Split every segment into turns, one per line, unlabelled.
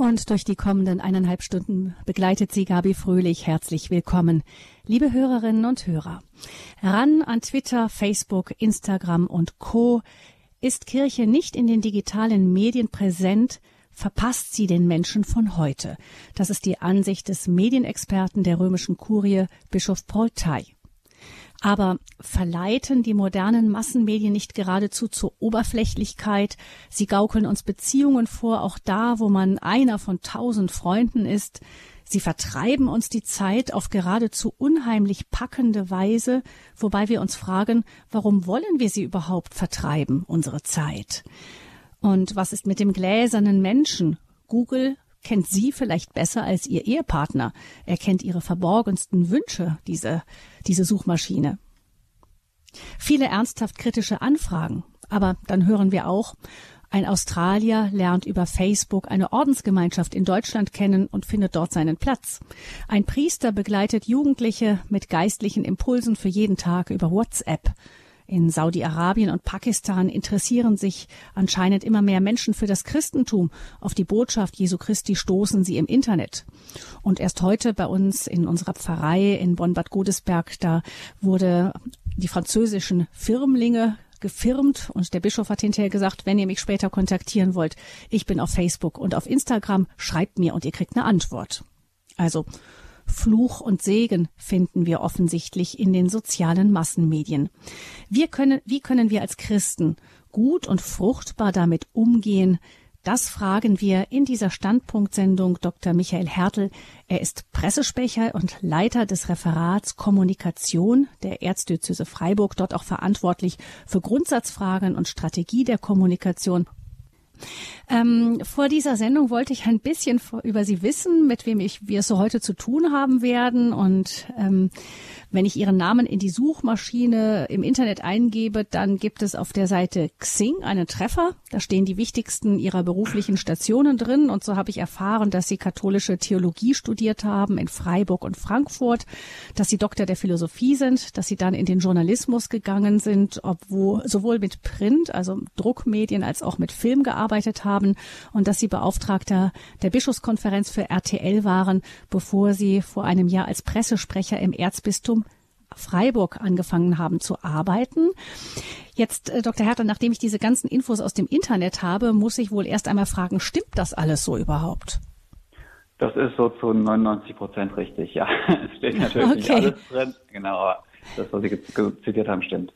Und durch die kommenden eineinhalb Stunden begleitet sie Gabi Fröhlich. Herzlich willkommen, liebe Hörerinnen und Hörer. Ran an Twitter, Facebook, Instagram und Co. Ist Kirche nicht in den digitalen Medien präsent, verpasst sie den Menschen von heute. Das ist die Ansicht des Medienexperten der römischen Kurie, Bischof Paul Thay. Aber verleiten die modernen Massenmedien nicht geradezu zur Oberflächlichkeit? Sie gaukeln uns Beziehungen vor, auch da, wo man einer von tausend Freunden ist. Sie vertreiben uns die Zeit auf geradezu unheimlich packende Weise, wobei wir uns fragen, warum wollen wir sie überhaupt vertreiben, unsere Zeit? Und was ist mit dem gläsernen Menschen? Google kennt sie vielleicht besser als ihr Ehepartner. Er kennt ihre verborgensten Wünsche, diese, diese Suchmaschine. Viele ernsthaft kritische Anfragen. Aber dann hören wir auch, ein Australier lernt über Facebook eine Ordensgemeinschaft in Deutschland kennen und findet dort seinen Platz. Ein Priester begleitet Jugendliche mit geistlichen Impulsen für jeden Tag über WhatsApp. In Saudi-Arabien und Pakistan interessieren sich anscheinend immer mehr Menschen für das Christentum. Auf die Botschaft Jesu Christi stoßen sie im Internet. Und erst heute bei uns in unserer Pfarrei in Bonn-Bad Godesberg, da wurde die französischen Firmlinge gefirmt und der Bischof hat hinterher gesagt, wenn ihr mich später kontaktieren wollt, ich bin auf Facebook und auf Instagram, schreibt mir und ihr kriegt eine Antwort. Also Fluch und Segen finden wir offensichtlich in den sozialen Massenmedien. Wir können, wie können wir als Christen gut und fruchtbar damit umgehen? Das fragen wir in dieser Standpunktsendung Dr. Michael Hertel. Er ist Pressesprecher und Leiter des Referats Kommunikation der Erzdiözese Freiburg, dort auch verantwortlich für Grundsatzfragen und Strategie der Kommunikation ähm, vor dieser Sendung wollte ich ein bisschen über Sie wissen, mit wem ich, wir es so heute zu tun haben werden. Und ähm, wenn ich Ihren Namen in die Suchmaschine im Internet eingebe, dann gibt es auf der Seite Xing einen Treffer. Da stehen die wichtigsten Ihrer beruflichen Stationen drin. Und so habe ich erfahren, dass Sie katholische Theologie studiert haben in Freiburg und Frankfurt, dass Sie Doktor der Philosophie sind, dass Sie dann in den Journalismus gegangen sind, obwohl sowohl mit Print, also Druckmedien, als auch mit Film gearbeitet haben und dass Sie Beauftragter der Bischofskonferenz für RTL waren, bevor Sie vor einem Jahr als Pressesprecher im Erzbistum Freiburg angefangen haben zu arbeiten. Jetzt, äh, Dr. Hertel, nachdem ich diese ganzen Infos aus dem Internet habe, muss ich wohl erst einmal fragen, stimmt das alles so überhaupt?
Das ist so zu 99 Prozent richtig, ja. Es steht natürlich okay. nicht alles drin, genau, aber das, was Sie zitiert haben, stimmt.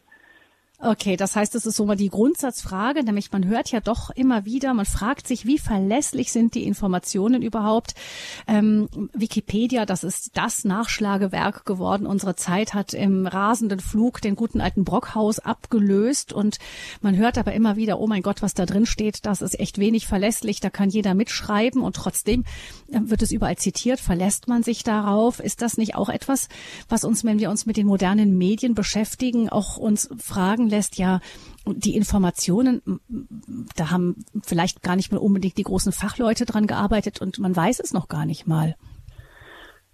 Okay, das heißt, es ist so mal die Grundsatzfrage, nämlich man hört ja doch immer wieder, man fragt sich, wie verlässlich sind die Informationen überhaupt? Ähm, Wikipedia, das ist das Nachschlagewerk geworden. Unsere Zeit hat im rasenden Flug den guten alten Brockhaus abgelöst und man hört aber immer wieder, oh mein Gott, was da drin steht, das ist echt wenig verlässlich, da kann jeder mitschreiben und trotzdem äh, wird es überall zitiert, verlässt man sich darauf? Ist das nicht auch etwas, was uns, wenn wir uns mit den modernen Medien beschäftigen, auch uns fragen, lässt, ja, die Informationen, da haben vielleicht gar nicht mehr unbedingt die großen Fachleute dran gearbeitet und man weiß es noch gar nicht mal.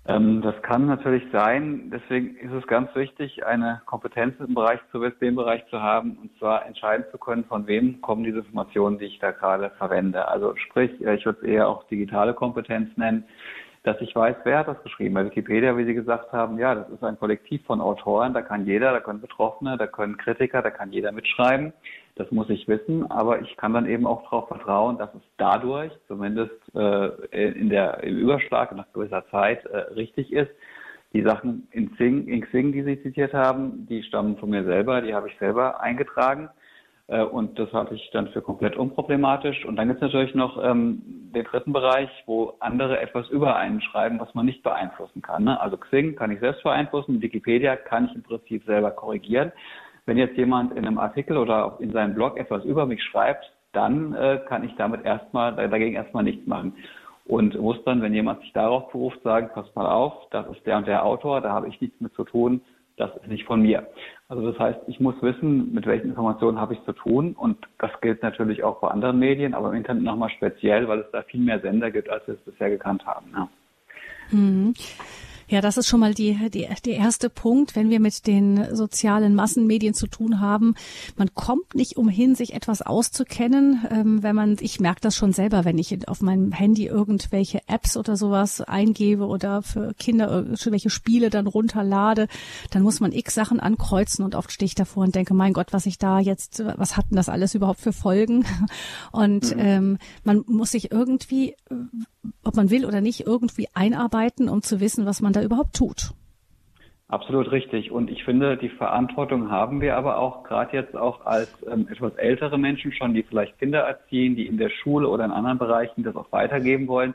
Ähm, das kann natürlich sein. Deswegen ist es ganz wichtig, eine Kompetenz im Bereich zu dem Bereich zu haben und zwar entscheiden zu können, von wem kommen diese Informationen, die ich da gerade verwende. Also sprich, äh, ich würde es eher auch digitale Kompetenz nennen dass ich weiß, wer hat das geschrieben. Bei Wikipedia, wie Sie gesagt haben, ja, das ist ein Kollektiv von Autoren, da kann jeder, da können Betroffene, da können Kritiker, da kann jeder mitschreiben. Das muss ich wissen, aber ich kann dann eben auch darauf vertrauen, dass es dadurch, zumindest äh, in der, im Überschlag nach gewisser Zeit, äh, richtig ist. Die Sachen in Xing, in Xing, die Sie zitiert haben, die stammen von mir selber, die habe ich selber eingetragen. Äh, und das halte ich dann für komplett unproblematisch. Und dann gibt es natürlich noch ähm, den dritten Bereich, wo andere etwas über einen schreiben, was man nicht beeinflussen kann. Ne? Also Xing kann ich selbst beeinflussen, Wikipedia kann ich im Prinzip selber korrigieren. Wenn jetzt jemand in einem Artikel oder in seinem Blog etwas über mich schreibt, dann äh, kann ich damit erstmal dagegen erstmal nichts machen. Und muss dann, wenn jemand sich darauf beruft, sagen, pass mal auf, das ist der und der Autor, da habe ich nichts mit zu tun, das ist nicht von mir. Also das heißt, ich muss wissen, mit welchen Informationen habe ich zu tun und das gilt natürlich auch bei anderen Medien, aber im Internet nochmal speziell, weil es da viel mehr Sender gibt, als wir es bisher gekannt haben. Ja.
Mhm. Ja, das ist schon mal die, die, der erste Punkt, wenn wir mit den sozialen Massenmedien zu tun haben. Man kommt nicht umhin, sich etwas auszukennen. Ähm, wenn man, ich merke das schon selber, wenn ich auf meinem Handy irgendwelche Apps oder sowas eingebe oder für Kinder irgendwelche Spiele dann runterlade, dann muss man x Sachen ankreuzen und oft stehe ich davor und denke, mein Gott, was ich da jetzt, was hat denn das alles überhaupt für Folgen? Und mhm. ähm, man muss sich irgendwie, ob man will oder nicht, irgendwie einarbeiten, um zu wissen, was man da überhaupt tut.
Absolut richtig. Und ich finde, die Verantwortung haben wir aber auch gerade jetzt auch als ähm, etwas ältere Menschen schon, die vielleicht Kinder erziehen, die in der Schule oder in anderen Bereichen das auch weitergeben wollen.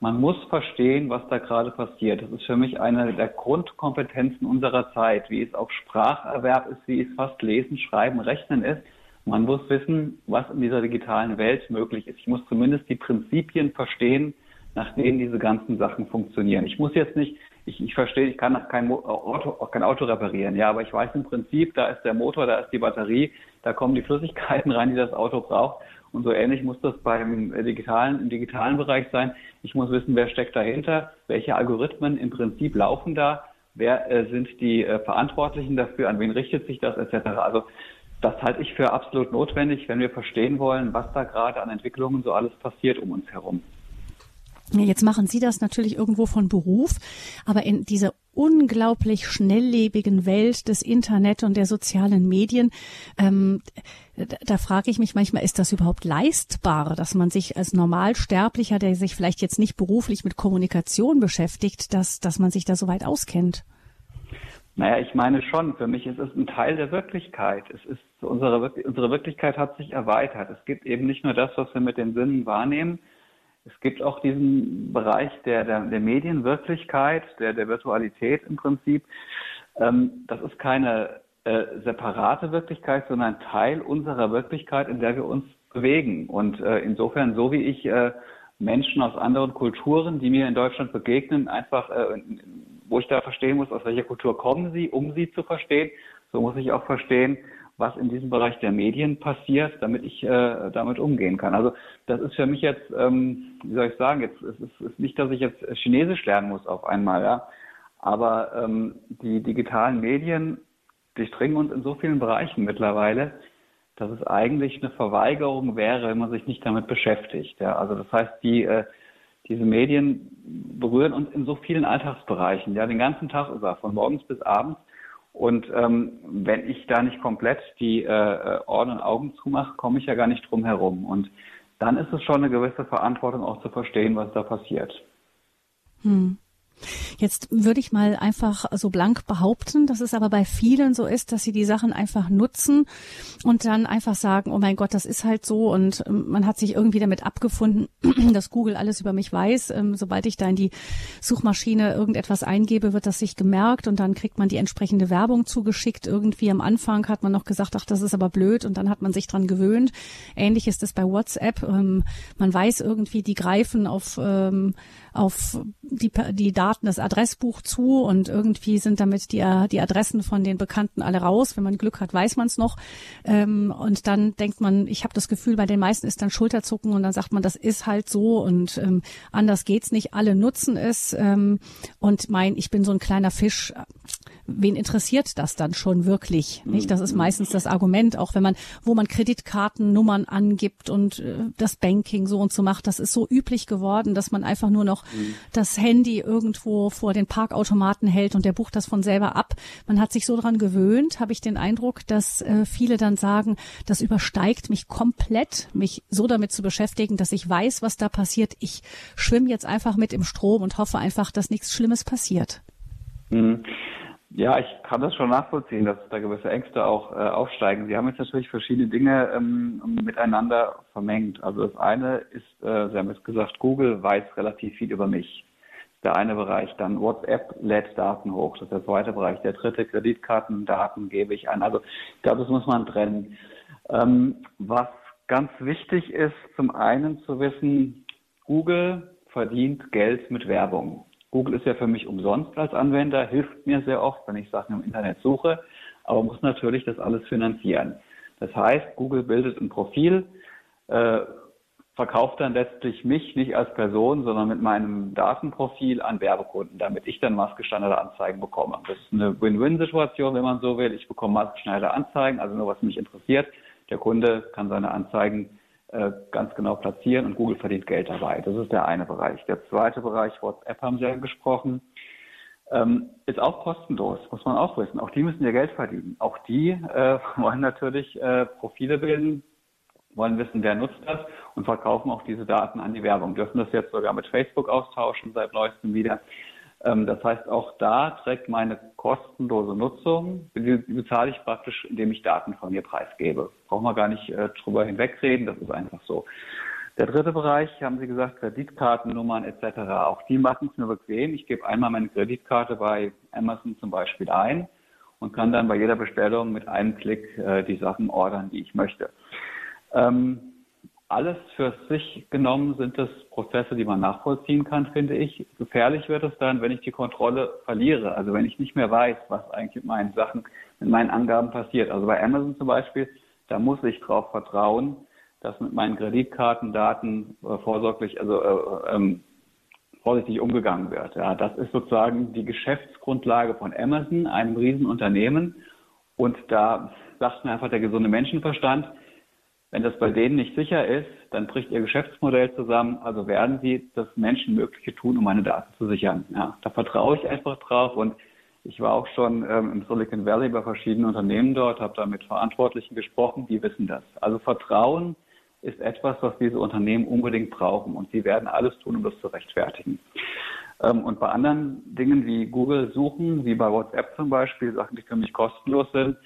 Man muss verstehen, was da gerade passiert. Das ist für mich eine der Grundkompetenzen unserer Zeit, wie es auch Spracherwerb ist, wie es fast Lesen, Schreiben, Rechnen ist. Man muss wissen, was in dieser digitalen Welt möglich ist. Ich muss zumindest die Prinzipien verstehen, nach denen diese ganzen Sachen funktionieren. Ich muss jetzt nicht, ich, ich verstehe, ich kann kein Auto, kein Auto reparieren, ja, aber ich weiß im Prinzip, da ist der Motor, da ist die Batterie, da kommen die Flüssigkeiten rein, die das Auto braucht. Und so ähnlich muss das beim digitalen, im digitalen Bereich sein. Ich muss wissen, wer steckt dahinter, welche Algorithmen im Prinzip laufen da, wer äh, sind die äh, Verantwortlichen dafür, an wen richtet sich das, etc. Also das halte ich für absolut notwendig, wenn wir verstehen wollen, was da gerade an Entwicklungen so alles passiert um uns herum.
Jetzt machen Sie das natürlich irgendwo von Beruf, aber in dieser unglaublich schnelllebigen Welt des Internet und der sozialen Medien, ähm, da, da frage ich mich manchmal, ist das überhaupt leistbar, dass man sich als Normalsterblicher, der sich vielleicht jetzt nicht beruflich mit Kommunikation beschäftigt, dass, dass man sich da so weit auskennt?
Naja, ich meine schon, für mich ist es ein Teil der Wirklichkeit. Es ist unsere, unsere Wirklichkeit hat sich erweitert. Es gibt eben nicht nur das, was wir mit den Sinnen wahrnehmen. Es gibt auch diesen Bereich der, der, der Medienwirklichkeit, der, der Virtualität im Prinzip. Ähm, das ist keine äh, separate Wirklichkeit, sondern Teil unserer Wirklichkeit, in der wir uns bewegen. Und äh, insofern, so wie ich äh, Menschen aus anderen Kulturen, die mir in Deutschland begegnen, einfach äh, wo ich da verstehen muss, aus welcher Kultur kommen sie, um sie zu verstehen. So muss ich auch verstehen, was in diesem Bereich der Medien passiert, damit ich äh, damit umgehen kann. Also das ist für mich jetzt, ähm, wie soll ich sagen, jetzt es ist, ist nicht, dass ich jetzt Chinesisch lernen muss auf einmal, ja. Aber ähm, die digitalen Medien durchdringen uns in so vielen Bereichen mittlerweile, dass es eigentlich eine Verweigerung wäre, wenn man sich nicht damit beschäftigt. Ja. Also das heißt, die äh, diese Medien berühren uns in so vielen Alltagsbereichen, ja, den ganzen Tag über, von morgens bis abends. Und ähm, wenn ich da nicht komplett die äh, Ohren und Augen zumache, komme ich ja gar nicht drum herum. Und dann ist es schon eine gewisse Verantwortung, auch zu verstehen, was da passiert.
Hm. Jetzt würde ich mal einfach so blank behaupten, dass es aber bei vielen so ist, dass sie die Sachen einfach nutzen und dann einfach sagen, oh mein Gott, das ist halt so und ähm, man hat sich irgendwie damit abgefunden, dass Google alles über mich weiß. Ähm, sobald ich da in die Suchmaschine irgendetwas eingebe, wird das sich gemerkt und dann kriegt man die entsprechende Werbung zugeschickt. Irgendwie am Anfang hat man noch gesagt, ach, das ist aber blöd und dann hat man sich dran gewöhnt. Ähnlich ist es bei WhatsApp. Ähm, man weiß irgendwie, die greifen auf, auf die, die Daten das Adressbuch zu und irgendwie sind damit die, die Adressen von den Bekannten alle raus. Wenn man Glück hat, weiß man es noch. Ähm, und dann denkt man, ich habe das Gefühl, bei den meisten ist dann Schulterzucken und dann sagt man, das ist halt so und ähm, anders geht's nicht. Alle nutzen es ähm, und mein, ich bin so ein kleiner Fisch wen interessiert das dann schon wirklich? Nicht? Das ist mhm. meistens das Argument, auch wenn man, wo man Kreditkartennummern angibt und äh, das Banking so und so macht. Das ist so üblich geworden, dass man einfach nur noch mhm. das Handy irgendwo vor den Parkautomaten hält und der bucht das von selber ab. Man hat sich so dran gewöhnt, habe ich den Eindruck, dass äh, viele dann sagen, das übersteigt mich komplett, mich so damit zu beschäftigen, dass ich weiß, was da passiert. Ich schwimme jetzt einfach mit im Strom und hoffe einfach, dass nichts Schlimmes passiert.
Mhm. Ja, ich kann das schon nachvollziehen, dass da gewisse Ängste auch äh, aufsteigen. Sie haben jetzt natürlich verschiedene Dinge ähm, miteinander vermengt. Also das eine ist, äh, Sie haben jetzt gesagt, Google weiß relativ viel über mich. Der eine Bereich, dann WhatsApp lädt Daten hoch. Das ist der zweite Bereich. Der dritte, Kreditkartendaten gebe ich an. Also ich glaube, das muss man trennen. Ähm, was ganz wichtig ist, zum einen zu wissen, Google verdient Geld mit Werbung. Google ist ja für mich umsonst als Anwender, hilft mir sehr oft, wenn ich Sachen im Internet suche, aber muss natürlich das alles finanzieren. Das heißt, Google bildet ein Profil, äh, verkaufe dann letztlich mich nicht als Person, sondern mit meinem Datenprofil an Werbekunden, damit ich dann maßgeschneiderte Anzeigen bekomme. Das ist eine Win-Win-Situation, wenn man so will. Ich bekomme maßgeschneiderte Anzeigen, also nur was mich interessiert. Der Kunde kann seine Anzeigen ganz genau platzieren und Google verdient Geld dabei. Das ist der eine Bereich. Der zweite Bereich, WhatsApp haben Sie ja gesprochen, ähm, ist auch kostenlos, muss man auch wissen. Auch die müssen ja Geld verdienen. Auch die äh, wollen natürlich äh, Profile bilden, wollen wissen, wer nutzt das und verkaufen auch diese Daten an die Werbung. Dürfen das jetzt sogar mit Facebook austauschen, seit neuestem wieder. Ähm, das heißt, auch da trägt meine kostenlose Nutzung, die bezahle ich praktisch, indem ich Daten von mir preisgebe. Brauchen wir gar nicht äh, drüber hinwegreden, das ist einfach so. Der dritte Bereich, haben Sie gesagt, Kreditkartennummern etc. Auch die machen es mir bequem. Ich gebe einmal meine Kreditkarte bei Amazon zum Beispiel ein und kann dann bei jeder Bestellung mit einem Klick äh, die Sachen ordern, die ich möchte. Ähm, alles für sich genommen sind das Prozesse, die man nachvollziehen kann, finde ich. Gefährlich wird es dann, wenn ich die Kontrolle verliere. Also wenn ich nicht mehr weiß, was eigentlich mit meinen Sachen, mit meinen Angaben passiert. Also bei Amazon zum Beispiel, da muss ich darauf vertrauen, dass mit meinen Kreditkartendaten äh, vorsorglich, also äh, ähm, vorsichtig umgegangen wird. Ja, das ist sozusagen die Geschäftsgrundlage von Amazon, einem Riesenunternehmen. Und da sagt mir einfach der gesunde Menschenverstand, wenn das bei denen nicht sicher ist, dann bricht ihr Geschäftsmodell zusammen. Also werden sie das Menschenmögliche tun, um meine Daten zu sichern. Ja, da vertraue ich einfach drauf und ich war auch schon ähm, im Silicon Valley bei verschiedenen Unternehmen dort, habe da mit Verantwortlichen gesprochen, die wissen das. Also Vertrauen ist etwas, was diese Unternehmen unbedingt brauchen und sie werden alles tun, um das zu rechtfertigen. Ähm, und bei anderen Dingen wie Google suchen, wie bei WhatsApp zum Beispiel, Sachen, die für mich kostenlos sind,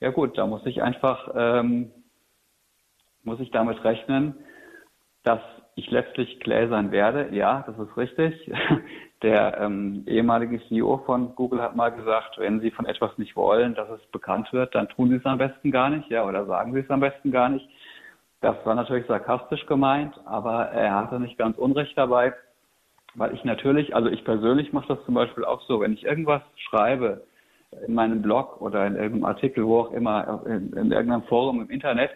ja gut, da muss ich einfach ähm, muss ich damit rechnen, dass ich letztlich gläsern werde. Ja, das ist richtig. Der ähm, ehemalige CEO von Google hat mal gesagt, wenn Sie von etwas nicht wollen, dass es bekannt wird, dann tun Sie es am besten gar nicht, ja, oder sagen Sie es am besten gar nicht. Das war natürlich sarkastisch gemeint, aber er hatte nicht ganz Unrecht dabei, weil ich natürlich, also ich persönlich mache das zum Beispiel auch so, wenn ich irgendwas schreibe in meinem Blog oder in irgendeinem Artikel, wo auch immer, in, in irgendeinem Forum im Internet,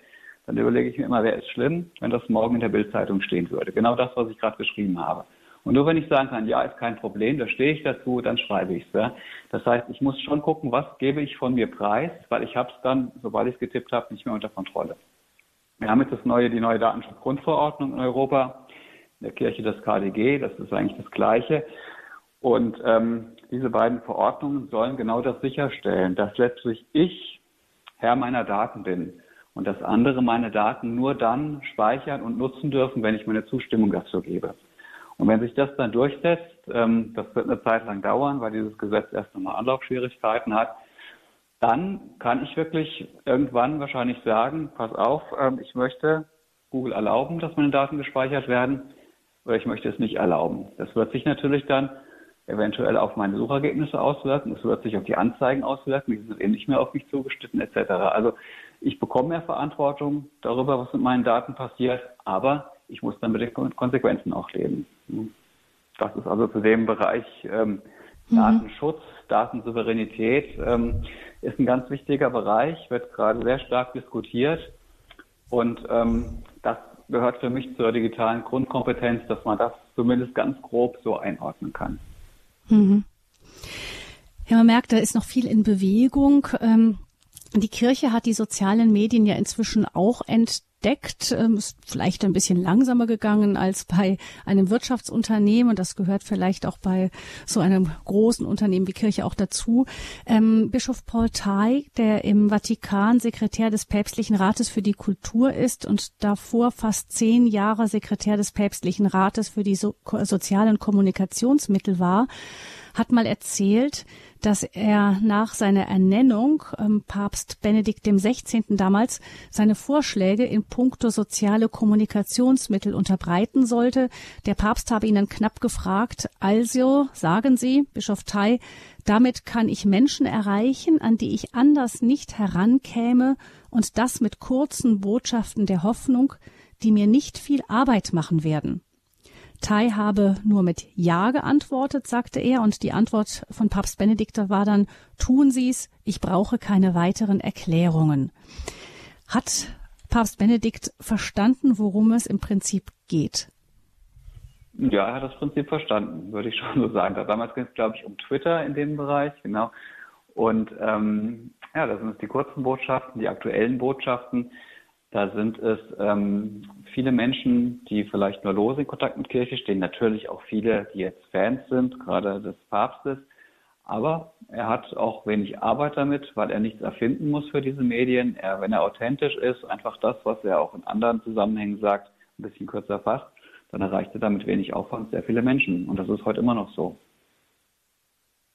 dann überlege ich mir immer, wer ist schlimm, wenn das morgen in der Bildzeitung stehen würde. Genau das, was ich gerade geschrieben habe. Und nur wenn ich sagen kann, ja, ist kein Problem, da stehe ich dazu, dann schreibe ich es. Ja. Das heißt, ich muss schon gucken, was gebe ich von mir preis, weil ich habe es dann, sobald ich es getippt habe, nicht mehr unter Kontrolle. Wir haben jetzt das neue, die neue Datenschutzgrundverordnung in Europa, in der Kirche das KDG, das ist eigentlich das Gleiche. Und ähm, diese beiden Verordnungen sollen genau das sicherstellen, dass letztlich ich Herr meiner Daten bin und dass andere meine Daten nur dann speichern und nutzen dürfen, wenn ich meine Zustimmung dazu gebe. Und wenn sich das dann durchsetzt, ähm, das wird eine Zeit lang dauern, weil dieses Gesetz erst nochmal Anlaufschwierigkeiten hat, dann kann ich wirklich irgendwann wahrscheinlich sagen, pass auf, ähm, ich möchte Google erlauben, dass meine Daten gespeichert werden, oder ich möchte es nicht erlauben. Das wird sich natürlich dann eventuell auf meine Suchergebnisse auswirken, es wird sich auf die Anzeigen auswirken, die sind eben nicht mehr auf mich zugeschnitten etc. Also ich bekomme mehr Verantwortung darüber, was mit meinen Daten passiert, aber ich muss dann mit den Konsequenzen auch leben. Das ist also zu dem Bereich ähm, mhm. Datenschutz, Datensouveränität ähm, ist ein ganz wichtiger Bereich, wird gerade sehr stark diskutiert und ähm, das gehört für mich zur digitalen Grundkompetenz, dass man das zumindest ganz grob so einordnen kann.
Mhm. Ja, man merkt, da ist noch viel in Bewegung. Ähm, die Kirche hat die sozialen Medien ja inzwischen auch entdeckt, ähm, ist vielleicht ein bisschen langsamer gegangen als bei einem Wirtschaftsunternehmen und das gehört vielleicht auch bei so einem großen Unternehmen wie Kirche auch dazu. Ähm, Bischof Paul Thay, der im Vatikan Sekretär des Päpstlichen Rates für die Kultur ist und davor fast zehn Jahre Sekretär des Päpstlichen Rates für die so sozialen Kommunikationsmittel war, hat mal erzählt, dass er nach seiner Ernennung ähm, Papst Benedikt dem 16. damals seine Vorschläge in puncto soziale Kommunikationsmittel unterbreiten sollte. Der Papst habe ihn dann knapp gefragt, also sagen Sie, Bischof Thay, damit kann ich Menschen erreichen, an die ich anders nicht herankäme und das mit kurzen Botschaften der Hoffnung, die mir nicht viel Arbeit machen werden. Tai habe nur mit Ja geantwortet, sagte er, und die Antwort von Papst Benedikt war dann, tun Sie's, ich brauche keine weiteren Erklärungen. Hat Papst Benedikt verstanden, worum es im Prinzip geht.
Ja, er hat das Prinzip verstanden, würde ich schon so sagen. Damals ging es, glaube ich, um Twitter in dem Bereich, genau. Und ähm, ja, das sind die kurzen Botschaften, die aktuellen Botschaften. Da sind es ähm, viele Menschen, die vielleicht nur lose in Kontakt mit Kirche stehen. Natürlich auch viele, die jetzt Fans sind, gerade des Papstes. Aber er hat auch wenig Arbeit damit, weil er nichts erfinden muss für diese Medien. Er, wenn er authentisch ist, einfach das, was er auch in anderen Zusammenhängen sagt, ein bisschen kürzer fasst, dann erreicht er damit wenig Aufwand sehr viele Menschen. Und das ist heute immer noch so.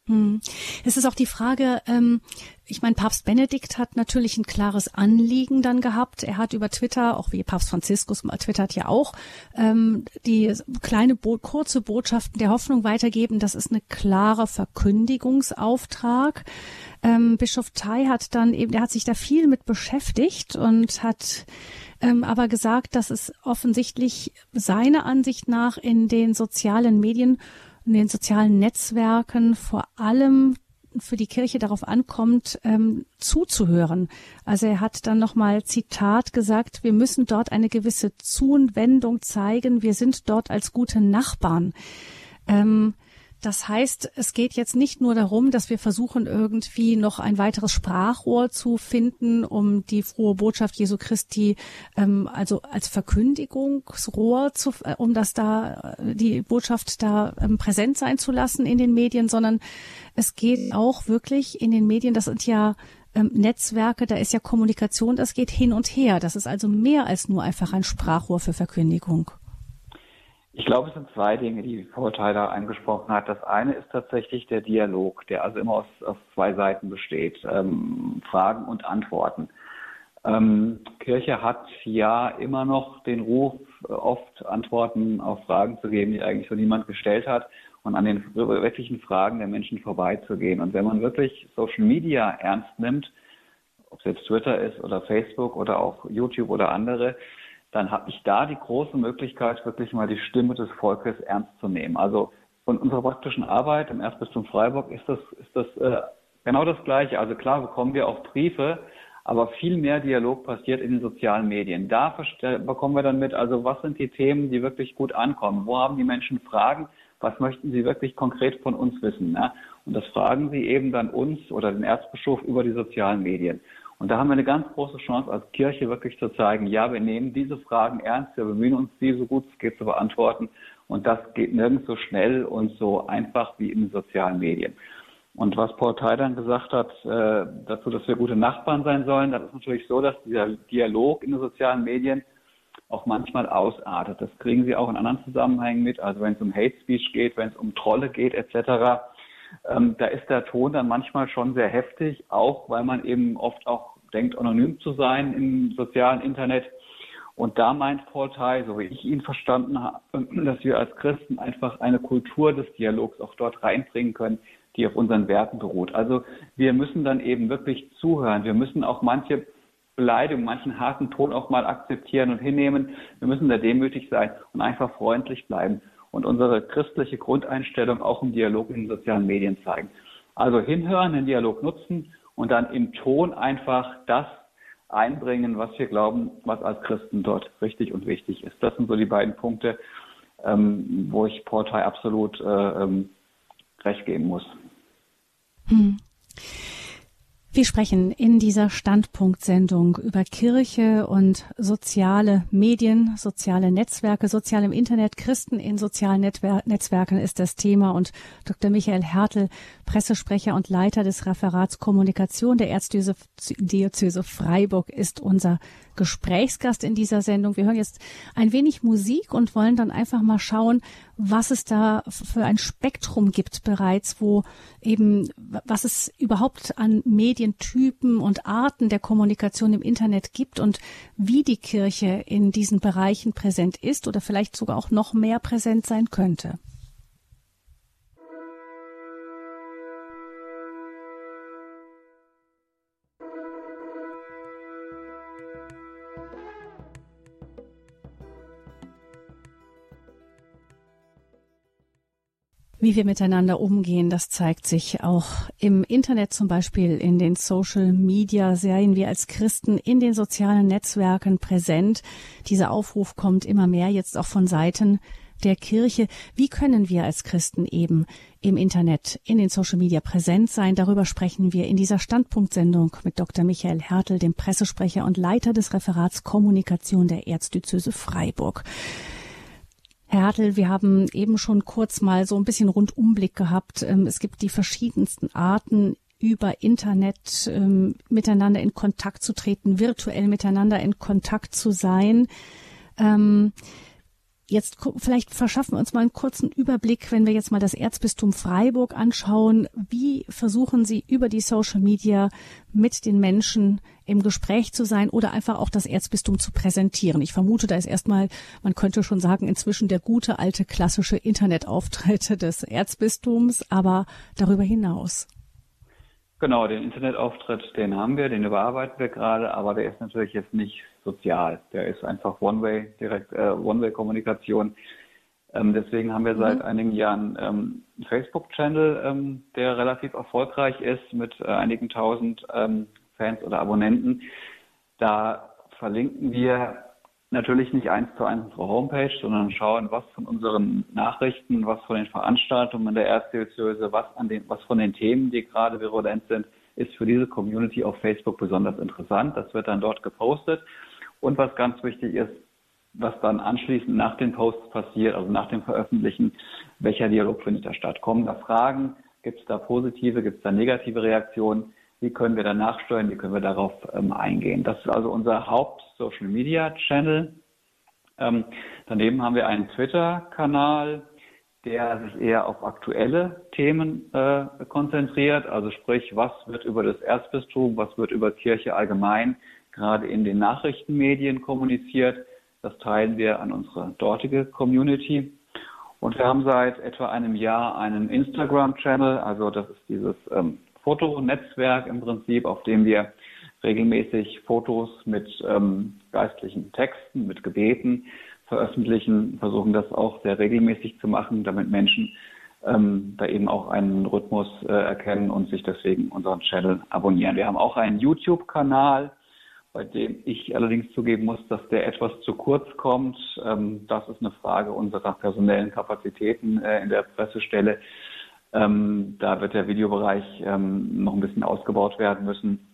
Hm. Es ist auch die Frage, ähm, ich meine, Papst Benedikt hat natürlich ein klares Anliegen dann gehabt. Er hat über Twitter, auch wie Papst Franziskus twittert ja auch, ähm, die kleine, bo kurze Botschaften der Hoffnung weitergeben. Das ist eine klare Verkündigungsauftrag. Ähm, Bischof Tai hat dann eben, der hat sich da viel mit beschäftigt und hat ähm, aber gesagt, dass es offensichtlich seiner Ansicht nach in den sozialen Medien in den sozialen Netzwerken vor allem für die Kirche darauf ankommt, ähm, zuzuhören. Also er hat dann nochmal Zitat gesagt, wir müssen dort eine gewisse Zuwendung zeigen, wir sind dort als gute Nachbarn. Ähm, das heißt, es geht jetzt nicht nur darum, dass wir versuchen, irgendwie noch ein weiteres Sprachrohr zu finden, um die frohe Botschaft Jesu Christi, ähm, also als Verkündigungsrohr zu, äh, um das da, äh, die Botschaft da ähm, präsent sein zu lassen in den Medien, sondern es geht auch wirklich in den Medien, das sind ja ähm, Netzwerke, da ist ja Kommunikation, das geht hin und her. Das ist also mehr als nur einfach ein Sprachrohr für Verkündigung.
Ich glaube, es sind zwei Dinge, die Tyler angesprochen hat. Das eine ist tatsächlich der Dialog, der also immer aus, aus zwei Seiten besteht, ähm, Fragen und Antworten. Ähm, Kirche hat ja immer noch den Ruf, oft Antworten auf Fragen zu geben, die eigentlich so niemand gestellt hat und an den wirklichen Fragen der Menschen vorbeizugehen. Und wenn man wirklich Social Media ernst nimmt, ob es jetzt Twitter ist oder Facebook oder auch YouTube oder andere, dann habe ich da die große Möglichkeit, wirklich mal die Stimme des Volkes ernst zu nehmen. Also von unserer praktischen Arbeit im Erzbistum Freiburg ist das, ist das äh, genau das Gleiche. Also klar bekommen wir auch Briefe, aber viel mehr Dialog passiert in den sozialen Medien. Da bekommen wir dann mit, also was sind die Themen, die wirklich gut ankommen? Wo haben die Menschen Fragen? Was möchten sie wirklich konkret von uns wissen? Ne? Und das fragen sie eben dann uns oder den Erzbischof über die sozialen Medien. Und da haben wir eine ganz große Chance als Kirche wirklich zu zeigen, ja, wir nehmen diese Fragen ernst, wir bemühen uns, die so gut es geht zu beantworten. Und das geht nirgends so schnell und so einfach wie in den sozialen Medien. Und was Paul Thay dann gesagt hat, äh, dazu, dass wir gute Nachbarn sein sollen, das ist natürlich so, dass dieser Dialog in den sozialen Medien auch manchmal ausartet. Das kriegen Sie auch in anderen Zusammenhängen mit. Also wenn es um Hate Speech geht, wenn es um Trolle geht etc., ähm, da ist der Ton dann manchmal schon sehr heftig, auch weil man eben oft auch denkt, anonym zu sein im sozialen Internet. Und da meint Paul Thay, so wie ich ihn verstanden habe, dass wir als Christen einfach eine Kultur des Dialogs auch dort reinbringen können, die auf unseren Werten beruht. Also wir müssen dann eben wirklich zuhören. Wir müssen auch manche Beleidigung, manchen harten Ton auch mal akzeptieren und hinnehmen. Wir müssen da demütig sein und einfach freundlich bleiben und unsere christliche Grundeinstellung auch im Dialog in den sozialen Medien zeigen. Also hinhören, den Dialog nutzen und dann im Ton einfach das einbringen, was wir glauben, was als Christen dort richtig und wichtig ist. Das sind so die beiden Punkte, ähm, wo ich Portei absolut äh, ähm, recht geben muss.
Hm. Wir sprechen in dieser Standpunktsendung über Kirche und soziale Medien, soziale Netzwerke, sozial im Internet. Christen in sozialen Netwer Netzwerken ist das Thema und Dr. Michael Hertel, Pressesprecher und Leiter des Referats Kommunikation der Erzdiözese Freiburg, ist unser Gesprächsgast in dieser Sendung. Wir hören jetzt ein wenig Musik und wollen dann einfach mal schauen, was es da für ein Spektrum gibt bereits, wo eben, was es überhaupt an Medientypen und Arten der Kommunikation im Internet gibt und wie die Kirche in diesen Bereichen präsent ist oder vielleicht sogar auch noch mehr präsent sein könnte. Wie wir miteinander umgehen, das zeigt sich auch im Internet zum Beispiel, in den Social Media seien wir als Christen in den sozialen Netzwerken präsent. Dieser Aufruf kommt immer mehr jetzt auch von Seiten der Kirche. Wie können wir als Christen eben im Internet, in den Social Media präsent sein? Darüber sprechen wir in dieser Standpunktsendung mit Dr. Michael Hertel, dem Pressesprecher und Leiter des Referats Kommunikation der Erzdiözese Freiburg. Herr Hartl, wir haben eben schon kurz mal so ein bisschen Rundumblick gehabt. Ähm, es gibt die verschiedensten Arten, über Internet ähm, miteinander in Kontakt zu treten, virtuell miteinander in Kontakt zu sein. Jetzt vielleicht verschaffen wir uns mal einen kurzen Überblick, wenn wir jetzt mal das Erzbistum Freiburg anschauen. Wie versuchen Sie über die Social Media mit den Menschen im Gespräch zu sein oder einfach auch das Erzbistum zu präsentieren? Ich vermute, da ist erstmal, man könnte schon sagen, inzwischen der gute alte klassische Internetauftritt des Erzbistums, aber darüber hinaus.
Genau, den Internetauftritt, den haben wir, den überarbeiten wir gerade, aber der ist natürlich jetzt nicht sozial. Der ist einfach One-Way, direkt äh, One-Way-Kommunikation. Ähm, deswegen haben wir mhm. seit einigen Jahren ähm, einen Facebook-Channel, ähm, der relativ erfolgreich ist mit äh, einigen tausend ähm, Fans oder Abonnenten. Da verlinken wir natürlich nicht eins zu eins unsere Homepage, sondern schauen, was von unseren Nachrichten, was von den Veranstaltungen der Erzdiözese, was an den, was von den Themen, die gerade virulent sind, ist für diese Community auf Facebook besonders interessant. Das wird dann dort gepostet. Und was ganz wichtig ist, was dann anschließend nach den Posts passiert, also nach dem Veröffentlichen, welcher Dialog findet da statt? Kommen da Fragen? Gibt es da positive, gibt es da negative Reaktionen? Wie können wir da nachsteuern? Wie können wir darauf ähm, eingehen? Das ist also unser Haupt-Social-Media-Channel. Ähm, daneben haben wir einen Twitter-Kanal, der sich eher auf aktuelle Themen äh, konzentriert. Also sprich, was wird über das Erzbistum, was wird über Kirche allgemein gerade in den Nachrichtenmedien kommuniziert. Das teilen wir an unsere dortige Community. Und wir haben seit etwa einem Jahr einen Instagram-Channel, also das ist dieses ähm, Fotonetzwerk im Prinzip, auf dem wir regelmäßig Fotos mit ähm, geistlichen Texten, mit Gebeten veröffentlichen, versuchen das auch sehr regelmäßig zu machen, damit Menschen ähm, da eben auch einen Rhythmus äh, erkennen und sich deswegen unseren Channel abonnieren. Wir haben auch einen YouTube-Kanal, bei dem ich allerdings zugeben muss, dass der etwas zu kurz kommt. Ähm, das ist eine Frage unserer personellen Kapazitäten äh, in der Pressestelle. Ähm, da wird der Videobereich ähm, noch ein bisschen ausgebaut werden müssen.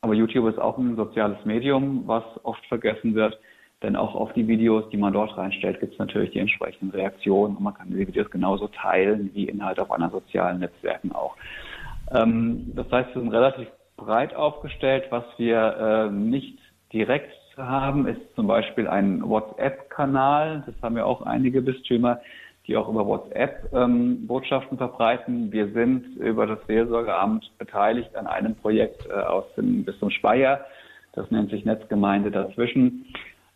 Aber YouTube ist auch ein soziales Medium, was oft vergessen wird. Denn auch auf die Videos, die man dort reinstellt, gibt es natürlich die entsprechenden Reaktionen. Und man kann die Videos genauso teilen wie Inhalte auf anderen sozialen Netzwerken auch. das heißt, wir sind relativ breit aufgestellt. Was wir äh, nicht direkt haben, ist zum Beispiel ein WhatsApp-Kanal. Das haben ja auch einige Bistümer, die auch über WhatsApp ähm, Botschaften verbreiten. Wir sind über das Seelsorgeamt beteiligt an einem Projekt äh, aus dem Bistum Speyer. Das nennt sich Netzgemeinde dazwischen,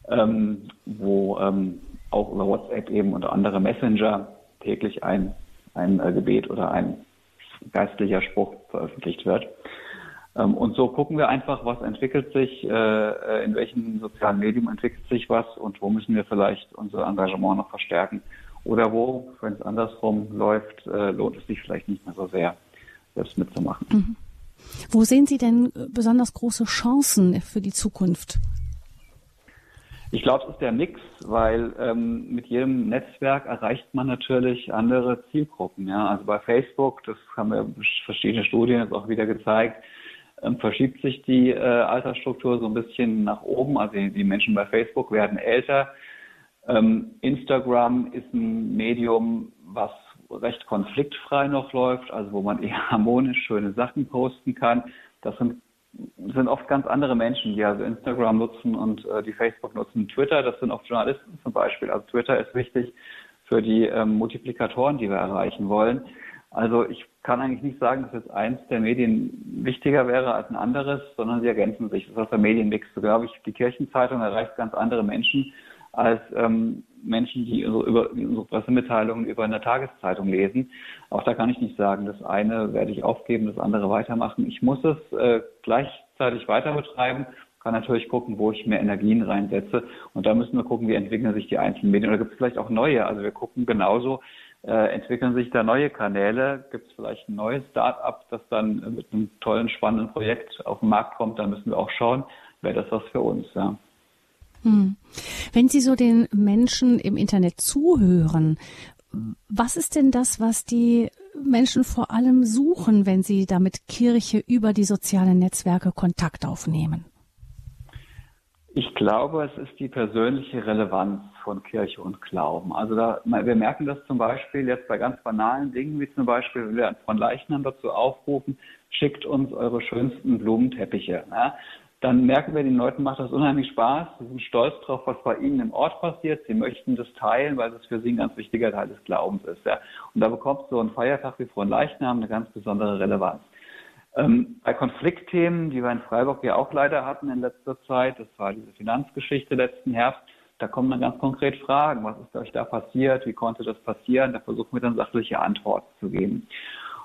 ähm, wo ähm, auch über WhatsApp eben unter andere Messenger täglich ein, ein äh, Gebet oder ein geistlicher Spruch veröffentlicht wird. Ähm, und so gucken wir einfach, was entwickelt sich, äh, äh, in welchem sozialen Medium entwickelt sich was und wo müssen wir vielleicht unser Engagement noch verstärken. Oder wo, wenn es andersrum läuft, äh, lohnt es sich vielleicht nicht mehr so sehr, selbst mitzumachen. Mhm.
Wo sehen Sie denn besonders große Chancen für die Zukunft?
Ich glaube, es ist der Mix, weil ähm, mit jedem Netzwerk erreicht man natürlich andere Zielgruppen. Ja? Also bei Facebook, das haben wir verschiedene Studien jetzt auch wieder gezeigt, verschiebt sich die äh, Altersstruktur so ein bisschen nach oben. Also die, die Menschen bei Facebook werden älter. Ähm, Instagram ist ein Medium, was recht konfliktfrei noch läuft, also wo man eher harmonisch schöne Sachen posten kann. Das sind, sind oft ganz andere Menschen, die also Instagram nutzen und äh, die Facebook nutzen. Twitter, das sind oft Journalisten zum Beispiel. Also Twitter ist wichtig für die ähm, Multiplikatoren, die wir erreichen wollen. Also ich kann eigentlich nicht sagen, dass jetzt eins der Medien wichtiger wäre als ein anderes, sondern sie ergänzen sich. Das ist der Medienmix. So glaube ich, die Kirchenzeitung erreicht ganz andere Menschen als ähm, Menschen, die unsere, über, unsere Pressemitteilungen über eine Tageszeitung lesen. Auch da kann ich nicht sagen, das eine werde ich aufgeben, das andere weitermachen. Ich muss es äh, gleichzeitig weiter betreiben kann natürlich gucken, wo ich mehr Energien reinsetze. Und da müssen wir gucken, wie entwickeln sich die einzelnen Medien. Oder gibt es vielleicht auch neue? Also wir gucken genauso, Äh, entwickeln sich da neue Kanäle? Gibt es vielleicht ein neues Start-up, das dann mit einem tollen, spannenden Projekt auf den Markt kommt? Dann müssen wir auch schauen, wäre das was für uns. Ja.
Hm. Wenn Sie so den Menschen im Internet zuhören, was ist denn das, was die Menschen vor allem suchen, wenn sie damit Kirche über die sozialen Netzwerke Kontakt aufnehmen?
Ich glaube, es ist die persönliche Relevanz von Kirche und Glauben. Also da, wir merken das zum Beispiel jetzt bei ganz banalen Dingen, wie zum Beispiel, wenn wir von Leichnam dazu aufrufen, schickt uns eure schönsten Blumenteppiche. Ja? Dann merken wir, den Leuten macht das unheimlich Spaß. Sie sind stolz drauf, was bei ihnen im Ort passiert. Sie möchten das teilen, weil das für sie ein ganz wichtiger Teil des Glaubens ist. Ja? Und da bekommt so ein Feiertag wie von Leichnam eine ganz besondere Relevanz. Ähm, bei Konfliktthemen, die wir in Freiburg ja auch leider hatten in letzter Zeit, das war diese Finanzgeschichte letzten Herbst, da kommen dann ganz konkret Fragen. Was ist euch da passiert? Wie konnte das passieren? Da versuchen wir dann sachliche Antworten zu geben.